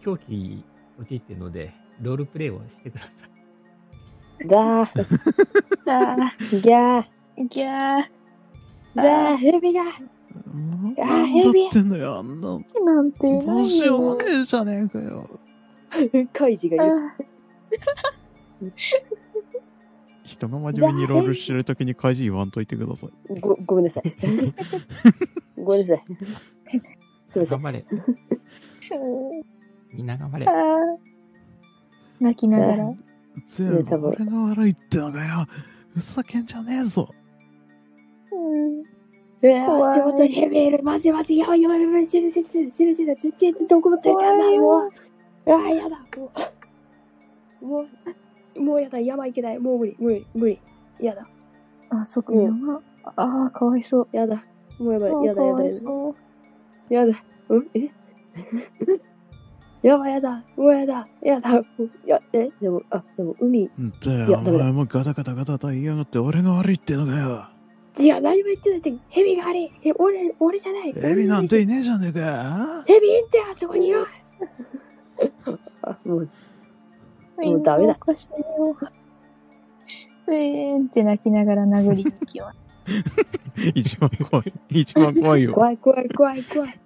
狂気に陥ってるので、ロールプレイをしてください。
だー、
あ
ギャー。
ー、ギャー、
うわあ、ヘビがあ
だ
ヘビ
ってんのよ、あんな。
なんていな
どう
い
しようも
よ。
ねえじゃねえかよ。
カイジが言う。
あ
人が真面目にロールしてるときに開示言わんといてください。
ご、ごめんなさい。ごめんなさい。すいません。
頑張れ。みんな頑張れ
あ。泣きながら。
全部俺が悪いってのかよ。ふざけんじゃねえぞ。
う
わ
怖い
足元にヘビいる。待て待て、やばいやばいやばい、死ぬ死ぬ死ぬ死ぬ死ぬ、絶対どこも取りたんだ、もう。
怖
うわあ、やだ。もう、もう、もうやだ、山行けない。もう無理、無理、無理。やだ、
あ、そこ山。ああ、かわいそう。
やだ。もうやばい、
あ
やだ、やだ、
そう。
やだ。うん？え？やばい、やだ。もうやだ。やだ。うんや、え、でも、あ、でも海、
だよ、お前もガタガタガタガタ言いやがって俺が悪いってのかよ。
違う、何も言ってないって、ヘビが悪い。え、俺、俺じゃない。
エビなんていねえじゃねえかよ。
ヘビいんだよ、あそこによ。あ、もう、もうダメだ
みんなおかしいよ。うえーんって泣きながら殴りに行きます。
一番怖い。一番怖いよ。
怖い怖い怖い怖い。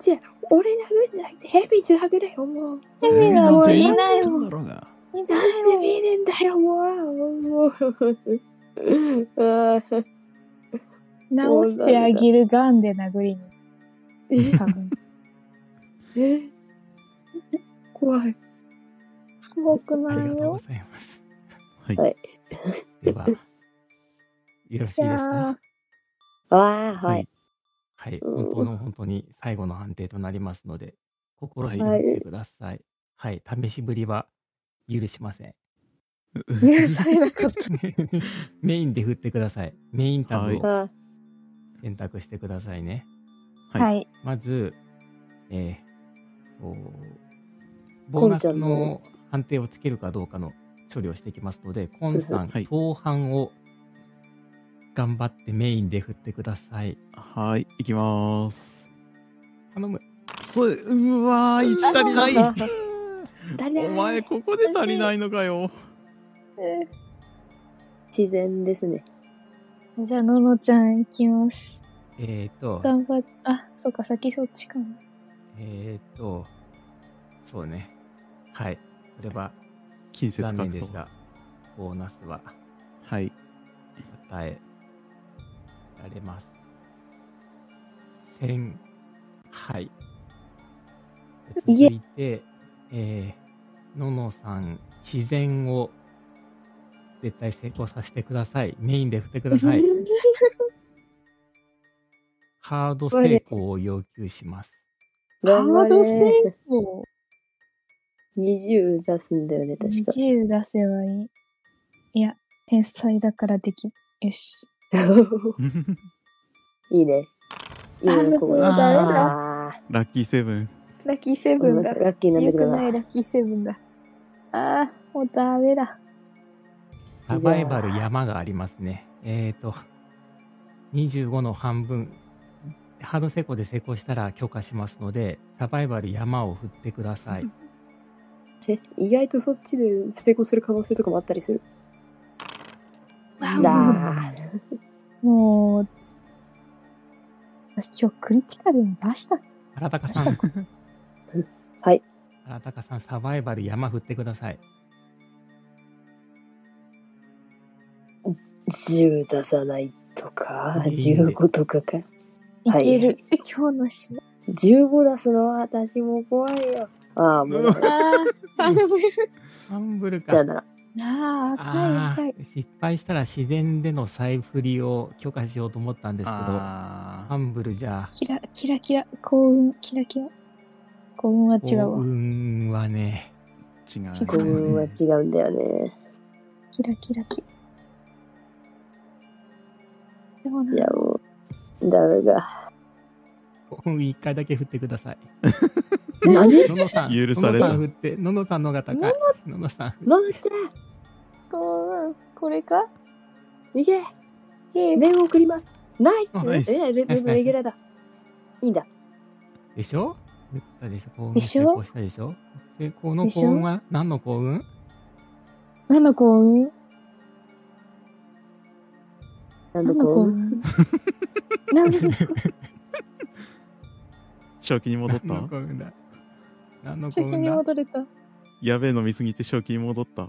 じゃあ、俺殴るんじゃなくてヘビで殴れよ、もう。
ヘビがもういないもん。
だろうが。
いない
なんで見ねんだよ、もう。もう。
直してあげるガンで殴りに。
え？
多分。
え怖い。
怖く
あ
ないよ
りがとうご。ざいます。
はい。
はい
では、よろしいですか？
いや
ああ、はい。
はい、
うん
本当の本当に最後の判定となりますので、心してみてください。はい、試しぶりは許しません。
されなかった。
メインで振ってください。メインタブを
あ
選択してくださいね。
はい
はい。
まず、えーと、ボーナスの判定をつけるかどうかの処理をしていきますので、コンさん、
はい
後半を頑張ってメインで振ってください。
はい、行きまーす。
頼む。
そう、うわー、1足りない。お前、ここで足りないのかよ。
え
自然ですね。
ーじゃあ、ののちゃん行きます。
えーと、
頑張っ、あ、そっか、先そっちかな。
えーと、そうね。はい。これは
近接
残念
格闘。
ですが、ボーナスは
はい。
与えられます。千、はい。続
いえ
いて、えー、ののさん、自然を絶対成功させてください。メインで振ってください。ハード成功を要求します。
ハード成
れ。
功。
20出すんだよね、確か。
20出せばいい。いや、天才だからできる。よし。
いいね。いい
あ
ね、ここ
ラッキーセブン。
ラッキーセ
ー
ブンだ。
ラッキーなんだけどな。
ラッキーセブンだ。ああ、もうダメだ。
サバイバル山がありますね。えっ、ー、と、25の半分、ハード成功で成功したら許可しますので、サバイバル山を振ってください。
え、意外とそっちで成功する可能性とかもあったりする？
あ
だ
ーもう、私今日クリティカルに出した。
荒高さん、
はい。
荒高さん、サバイバル山振ってください。
10出さないとか、
いいね
15とかか。
いける。今日の試合。
15出すのは私も怖いよ。ああ、もう、
ああ、ファンブル。
ファンブルか。
じゃあなら。
ああ、
あ
赤い赤い。
ー失敗したら自然での再振りを許可しようと思ったんですけど、フ
あ
ァンブルじゃ、
キラ、キラキラ、幸運、キラキラ。幸運は違う
幸
わ。
運はね、
ー違う
幸運は違うんだよね。
キラキラキ。でもな、
いや、もう、ダメだ。
幸運1回だけ振ってください。
何？
ののさん、
許された
ののさん振って、ののさんのが高い。ののさん振って。
ののちゃ
幸運、これか？
んいけ
ゲーム。
念を送ります。ナイス
ナイス
え、レギュラーだ。いいんだ。
でしょ言ったでしょ幸運
でしょ
成功したでしょ成功の幸運は何の幸運
何の幸運
なん
だこ
う。
う。なんだ
正気に戻った？
何の
に戻れた。
やべえ飲みすぎて正気に戻った？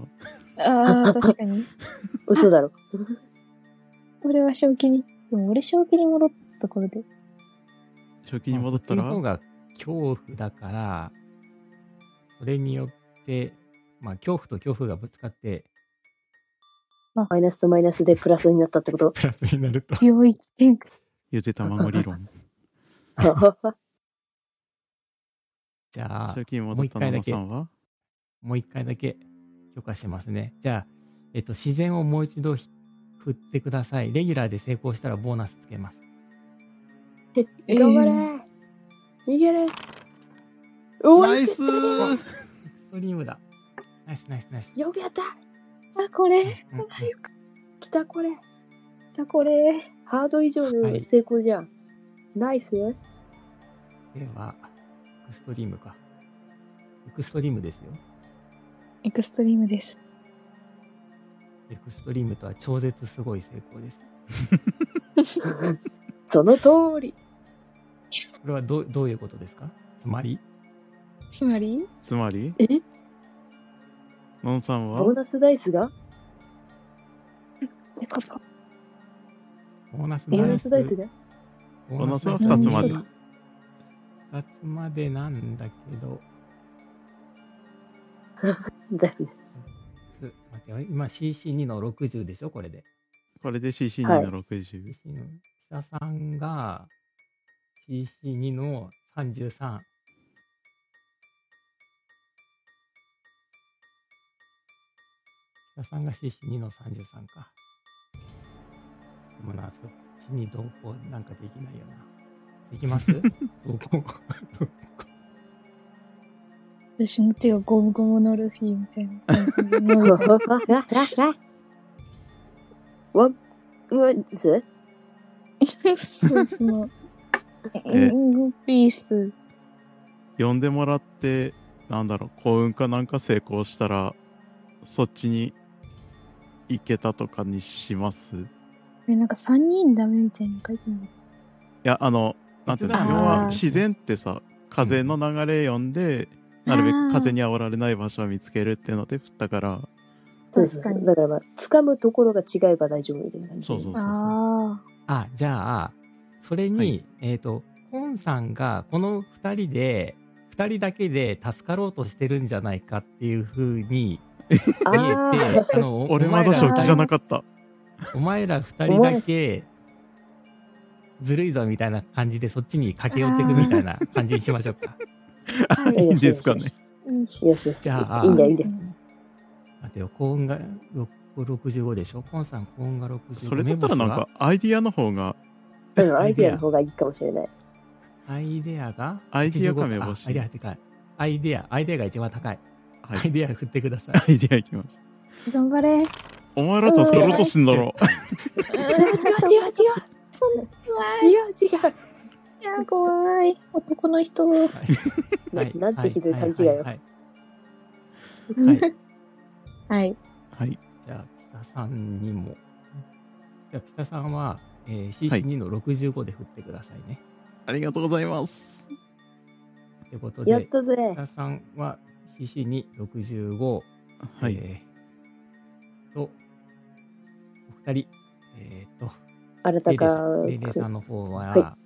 ああ、確かに。
嘘だろ。
俺は正気に。でも俺正気に戻ったところで。
正気に戻ったら？
まあこっちの方が恐怖だから、それによって、まあ、恐怖と恐怖がぶつかって、
マイナスとマイナスでプラスになったってこと？
プラスになると。
領域展開。
ゆで卵理論
じゃあ
正、気に戻った野
もう一回だけ
々さんは
もう一回だけ許可しますね。じゃあ、えっと、自然をもう一度ひ振ってください。レギュラーで成功したらボーナスつけます。
頑張れ逃げれ
ナイス
ストリームだ。ナイスナイスナイス。
よくやった
あ、これ。
来たこれ
だ、これ。
ハード以上の
はい
成功じゃん。ナイス
では、エクストリームか。エクストリームですよ。
エクストリームです。
エクストリームとは超絶すごい成功です。
その通り
これはどうどういうことですか？つまり？
つまり？
つまり？
え？
のんさんは？
ボーナスダイスが？
ボーナス
ボーナスダイスが
ボ
ーナスは
二つまで。
2つまでなんだけど、
だよね。
す待ってよ今 CC2 の60でしょ？これで。
これで CC2
はい。
の60、
CC の北さんが CC2 の33。北さんが CC2 の33か。でもな、そっちに同行なんかできないよな。できます？同行。
私の手がゴムゴムのルフィみたいな感じで伸びてる
ワン、ワンズ
そうその、
え
イングピース。
呼んでもらってなんだろう幸運かなんか成功したらそっちに行けたとかにします？い
え、なんか3人ダメみたいに書いてない。
やあのなんていうの要は自然ってさ風の流れ読んで、なるべく風に煽られない場所を見つけるっていうので振ったから。
そうそう
確かに
だからまあ、掴むところが違えば大丈夫みたいな感じ。
そうそうそう
あ
あ、じゃあ、それに、
はい。
えっ、と、コンさんがこの2人で、2人だけで助かろうとしてるんじゃないかっていうふうに
あ
見え
ー
て、あの、
俺まだ
ら
正気じゃなかった
お前ら2人だけずるいぞみたいな感じでそっちに駆け寄っていくみたいな感じにしましょうか。
い
いいんですかね
いいし
よしよし。
じゃあ
いいんだよ、いいんだよ。
待てよ、幸運が6 65でしょ？コンさん幸運が65。
それだったらなんかアイディアの方が
うん、アイデアの方がいいかもしれない。
はアイデアが？
アイデアか
85
目星
あアイデア高い。アイデア、アイデアが一番高い。
はい
アイデア振ってください。
アイディアいきます
頑張れ。
お前ら助かろうとしてんだろ
違う違う違う
そんな怖い。
違う違う。
いや、怖い。男の人。
はい
ななんてひどい勘違いよ
はいはいはいじゃあ、北さんにも。じゃあ、北さんは、えー、CC2 の65で振ってくださいね。
ありがとうございます
ということで、
やったぜ。
北さんは CC265、
はい、
えー。と、お二人、えーと、
あなたか
レイレイさんの方は、
は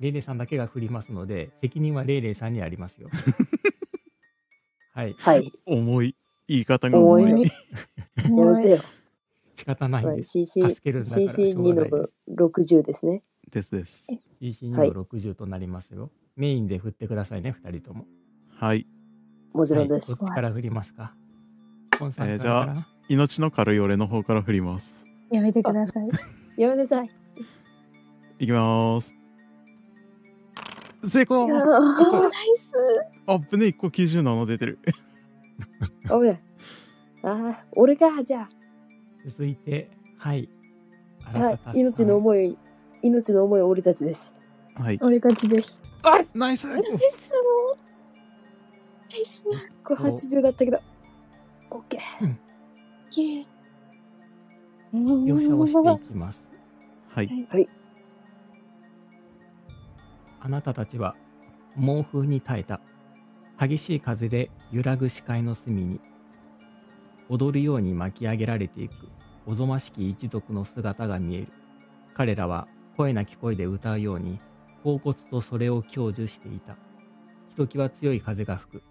レイレイさんだけが振りますので、責任はレイレイさんにありますよ。はい、
はい。
重い。言い方が重い。
重い。やめてよ。
仕方ないんです。
CC
助けるんだからしょう
CC2
がない。
の60ですね。
ですです。
CC2
はい。
の60となりますよ。メインで振ってくださいね、二人とも。
はい
もちろんで
はい、
す
どっ。ちから振りますか？コンさん
えー
からかな
命の軽い俺の方から振ります
やめてください。
やめなさい。
いきまーす成功
ナイス。
あぶね1個97出てる
おめああ、俺が、じゃ
続いて、はい。
あ、はい。命の
い。
思い、命の思いは俺たちです。
はい
俺たちです。
ナイス
ナイスナイス
これ80だったけど。オッケー。
ゲー。
描写をしていきます。
はい。
はい。
あなたたちは猛風に耐えた。激しい風で揺らぐ視界の隅に、踊るように巻き上げられていくおぞましき一族の姿が見える。彼らは声なき声で歌うように、恍惚とそれを享受していた。ひときわ強い風が吹く。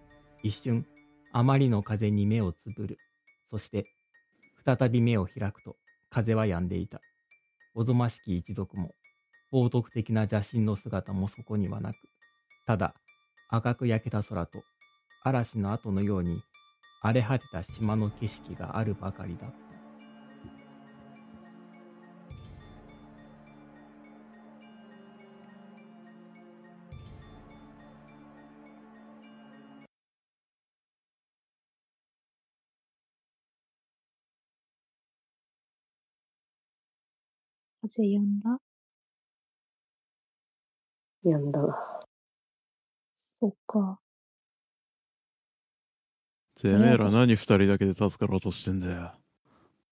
一瞬、あまりの風に目をつぶる。そして、再び目を開くと、風は止んでいた。おぞましき一族も、冒涜的な邪神の姿もそこにはなく、ただ赤く焼けた空と嵐の後のように荒れ果てた島の景色があるばかりだった。
風止んだ？
やんだな。
そっか。
てめえら何二人だけで助かろうとしてんだよ。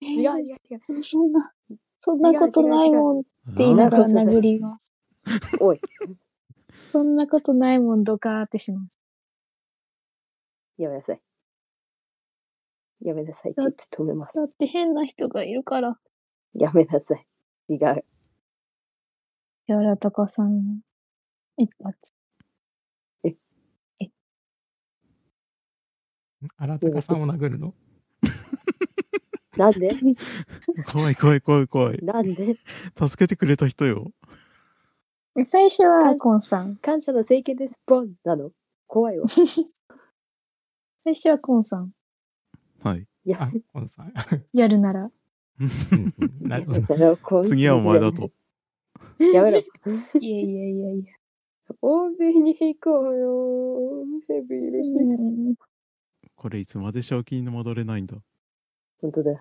違う違う違う。
そんな、そんなことないもんって言いながら殴ります。
おい、
そんなことないもん、ドカーってします。
やめなさい。やめなさいって言って止めます
だ。って変な人がいるから。
やめなさい。違う。
やらたかさん、一発。
荒高さんを殴るの？
なんで？
怖い怖い怖い怖い。
なんで？
助けてくれた人よ。
最初はコンさん。
感謝の政権です。ボンなの？怖いわ。
最初はコンさん。
はい。
いや
あ、、コンさん。
やるなら。
次はお前だと。
やめろ。
いやいやいやいや。
欧米に行こうよ。ヘビいるし。
うん
これいつまで正気に戻れないんだ？
本当だよ。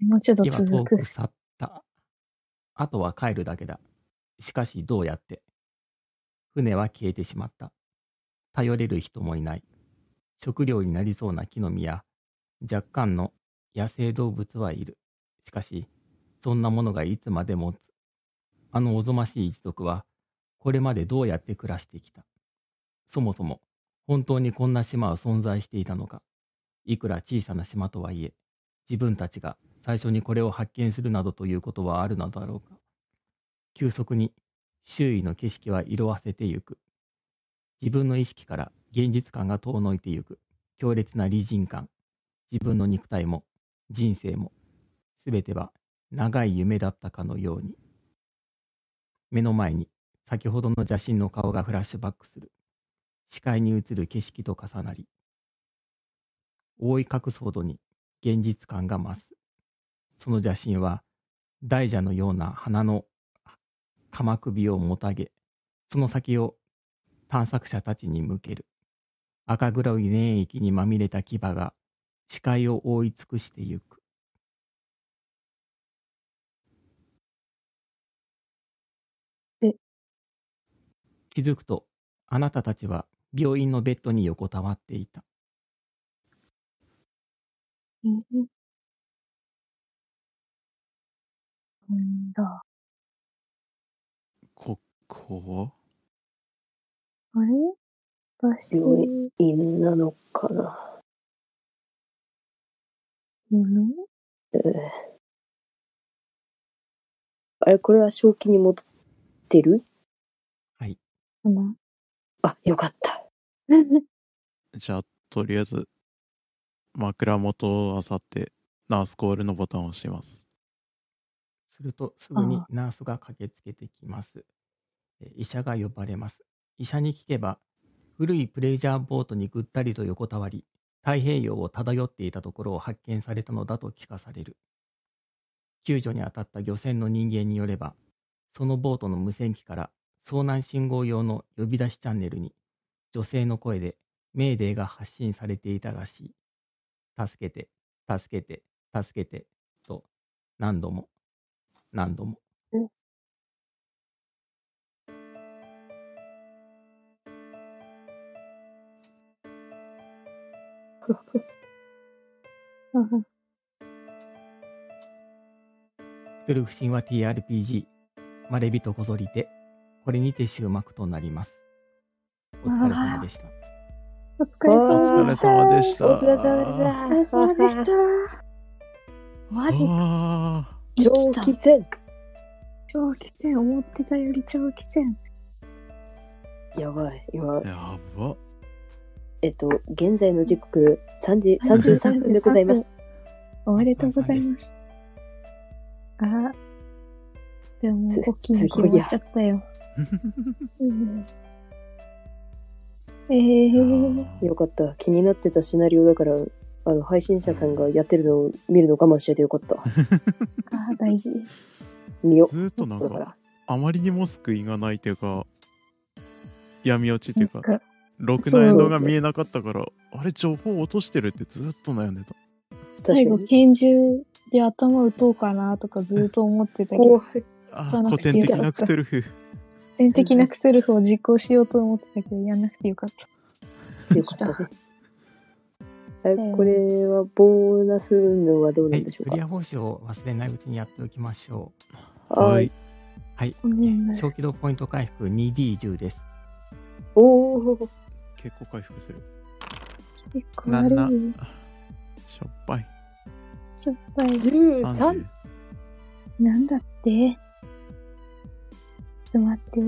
もうちょっと続く
く。去った。あとは帰るだけだ。しかしどうやって船は消えてしまった。頼れる人もいない。食料になりそうな木の実や若干の野生動物はいる。しかし、そんなものがいつまで持つ。あのおぞましい一族は、これまでどうやって暮らしてきた。そもそも、本当にこんな島は存在していたのか。いくら小さな島とはいえ、自分たちが最初にこれを発見するなどということはあるのだろうか。急速に周囲の景色は色あせてゆく。自分の意識から現実感が遠のいてゆく。強烈な理人感。自分の肉体も人生も全ては長い夢だったかのように。目の前に先ほどの邪神の顔がフラッシュバックする。視界に映る景色と重なり、覆い隠すほどに現実感が増す。その邪神は大蛇のような花の鎌首をもたげ、その先を探索者たちに向ける。赤黒い粘液にまみれた牙が視界を覆い尽くしてゆく。
え
気づくと、あなたたちは病院のベッドに横たわっていた。
うんなんだ。
ここ
あれ？私、
病院なのかな。
うん
えーあれ、これは正気に戻ってる？
はい。
かな？
あ、よかった。
じゃあ、とりあえず、枕元を漁って、ナースコールのボタンを押します。
すると、すぐに
あ
ナースが駆けつけてきます。え医者が呼ばれます。医者に聞けば、古いプレジャーボートにぐったりと横たわり、太平洋を漂っていたところを発見されたのだと聞かされる。救助に当たった漁船の人間によれば、そのボートの無線機から遭難信号用の呼び出しチャンネルに、女性の声でメーデーが発信されていたらしい。助けて、助けて、助けて、と何度も、何度も。
うん
トゥルフ神話 TRPG、まれびとこぞりて、これにて終幕となります。お疲れ様でした。
お疲れ
様でした。
お疲れ様でし
お疲れ様でした。マジか。
あ
長期戦
長期戦、思ってたより長期戦。
やばい。今
ー、やば。
えっと、現在の時刻3時33分でございます。
おめでとうございます。あでも、
す
大きいの決
すごいや
まっちゃったよ。うんえー、
よかった。気になってたシナリオだから、あの、配信者さんがやってるのを見るの我慢しててよかった。
あー大事。
見よ
ずーっとなん
だか。
あまりにも救いがないというか、闇落ちっていうかろくなエンドが見えなかったから、あれ、情報落としてるってずっと悩んでた。
最後。拳銃で頭打とうかなとかずっと思ってたけど、
古
くてよかった
典的なクトゥルフ。
天的なクセルフを実行しようと思ってたけど、やんなくてよかった。
よかったこれはボーナス運動はどう
はい、
なんでしょうか？
クリア報酬を忘れないうちにやっておきましょう。
は
はいい。。
はい小気道ポイント回復 2D10 です。
おお。
結構回復する。
結構悪い。
しょっぱい。
しょっぱい。
13
30。
なんだって？ちょっと待って。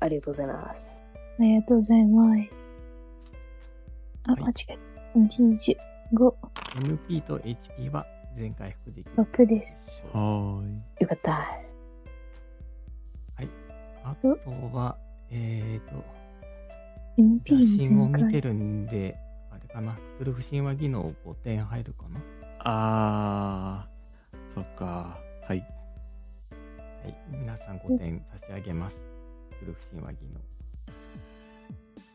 ありがとうございます。
ありがとうございます。あ、
はい
間違えた。25、
MP と HP は全回復できる。
6です。
はーい。
よかった。
あとは、えっ、と、
MP
写真を。見てるんで、あれかな、クトゥルフ神話技能5点入るかな。
あー、そっか。はい。
はい、皆さん5点差し上げます。クトゥルフ神話技能。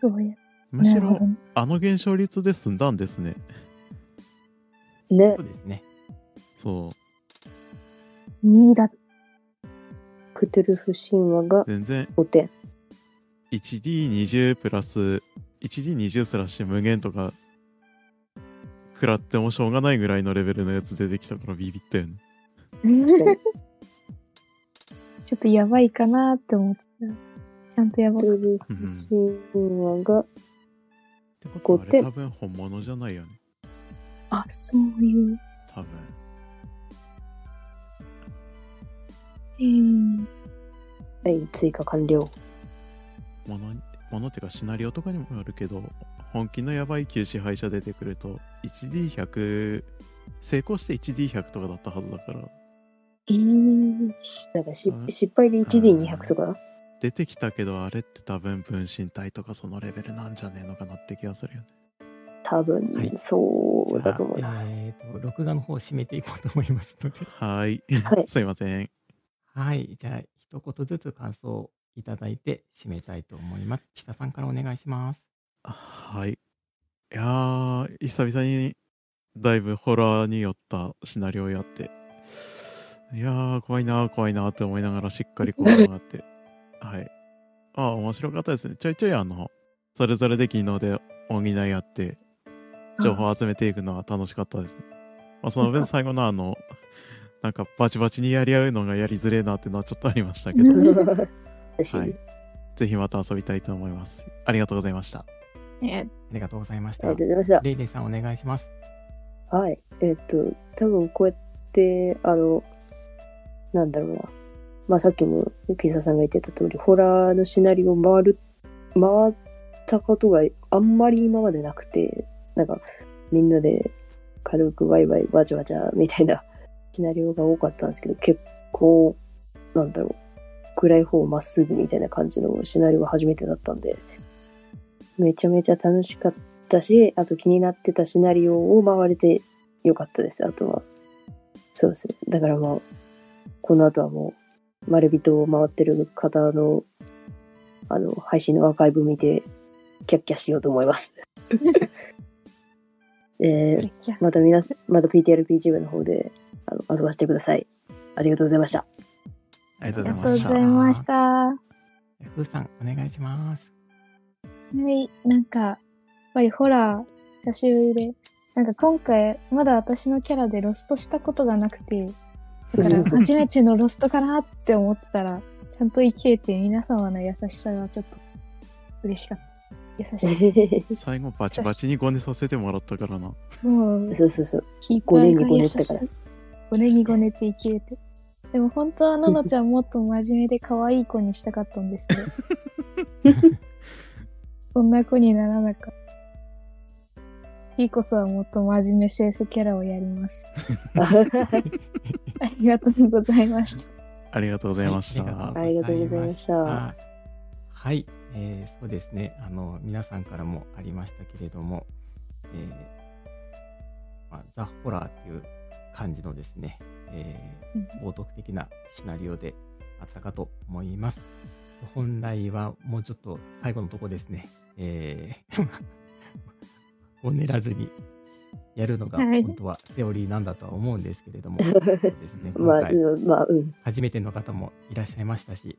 そうや。
むしろあの減少率で済んだんですね。
ね
そ、うですね。
そう。
2だ。
クトゥルフ神話が
全然
5点。
1D20 プラス 1D20 スラッシュ無限とか食らってもしょうがないぐらいのレベルのやつ出てきたからビビったよね。
ちょっとやばいかなって思った。ちゃんとやばく
クトゥルフ神話が
ってことはあ
5点
れ多分本物じゃないよね。
あ、そういう。
多分。
えー、
はい、追加完了。
ものに、ものっていうかシナリオとかにもあるけど、本気のやばい旧支配者出てくると 1D100 成功して 1D100 とかだったはずだから
えー、
なんか失敗で 1D200 とか？
出てきたけどあれって多分分身体とかそのレベルなんじゃねえのかなって気がするよね。
多分
はい
そうだと思うな。
じゃあえっ、と、録画の方を締めていこうと思いますので。
はい。
はい
すいません。
はい、じゃあ、一言ずつ感想をいただいて締めたいと思います。北さんからお願いします。
はい。いやー、久々にだいぶホラーに寄ったシナリオをやって、いやー、怖いなー、怖いなーって思いながらしっかりこう があって、はい。ああ、面白かったですね。ちょいちょいあの、それぞれで技能で補い合って、情報を集めていくのは楽しかったですね。まあ、その分最後のあの、なんかバチバチにやり合うのがやりづれえなっていうのはちょっとありましたけど、はい。ぜひまた遊びたいと思います。ありがとうございました。
え
ありがとうございました。
ありがとうございました。
レイレイさんお願いします。
はい。えっと、多分こうやって、あの、なんだろうな。まあさっきもピザさんが言ってた通り、ホラーのシナリオ回る、回ったことがあんまり今までなくて、なんかみんなで軽くワイワイわちゃわちゃみたいなシナリオが多かったんですけど、結構、なんだろう、暗い方まっすぐみたいな感じのシナリオが初めてだったんで、めちゃめちゃ楽しかったし、あと気になってたシナリオを回れてよかったです。あとは、そうですね。だからもう、この後はもう、丸人を回ってる方の、あの、配信のアーカイブ見て、キャッキャしようと思います。えー、また皆さん、また PTRPG 部の方で、あの、遊ばせてください。ありがとうございました。
ありがとう
あ
ございました。
りがとうございました。は
ふーさんお願いします。
い、なんか、やっぱりホラー、久しぶりでなんか今回、まだ私のキャラでロストしたことがなくて、だから初めてのロストかなって思ってたら、ちゃんと生きれて皆様の優しさがちょっと嬉しかった。優しい。
最後バチバチにごねさせてもらったからな。
もう、
そうそうそう。
キーパーが優しい
ごねにごね
て生きれて。でも本当はののちゃんもっと真面目で可愛い子にしたかったんですけど。そんな子にならなかった。次こそはもっと真面目清楚キャラをやります。ありがとうございました。
ありがとうございました。
ありがとうございました
はいはい、えーそうですね。あの、皆さんからもありましたけれども、えーまあ、ザ・ホラーっていう感じのですね、えー冒涜的なシナリオであったかと思います。本来はもうちょっと最後のとこですね、えー を練らずにやるのが
はい。
本当はセオリーなんだとは思うんですけれども、そうですね、
まあ、
今回。初めての方もいらっしゃいましたし、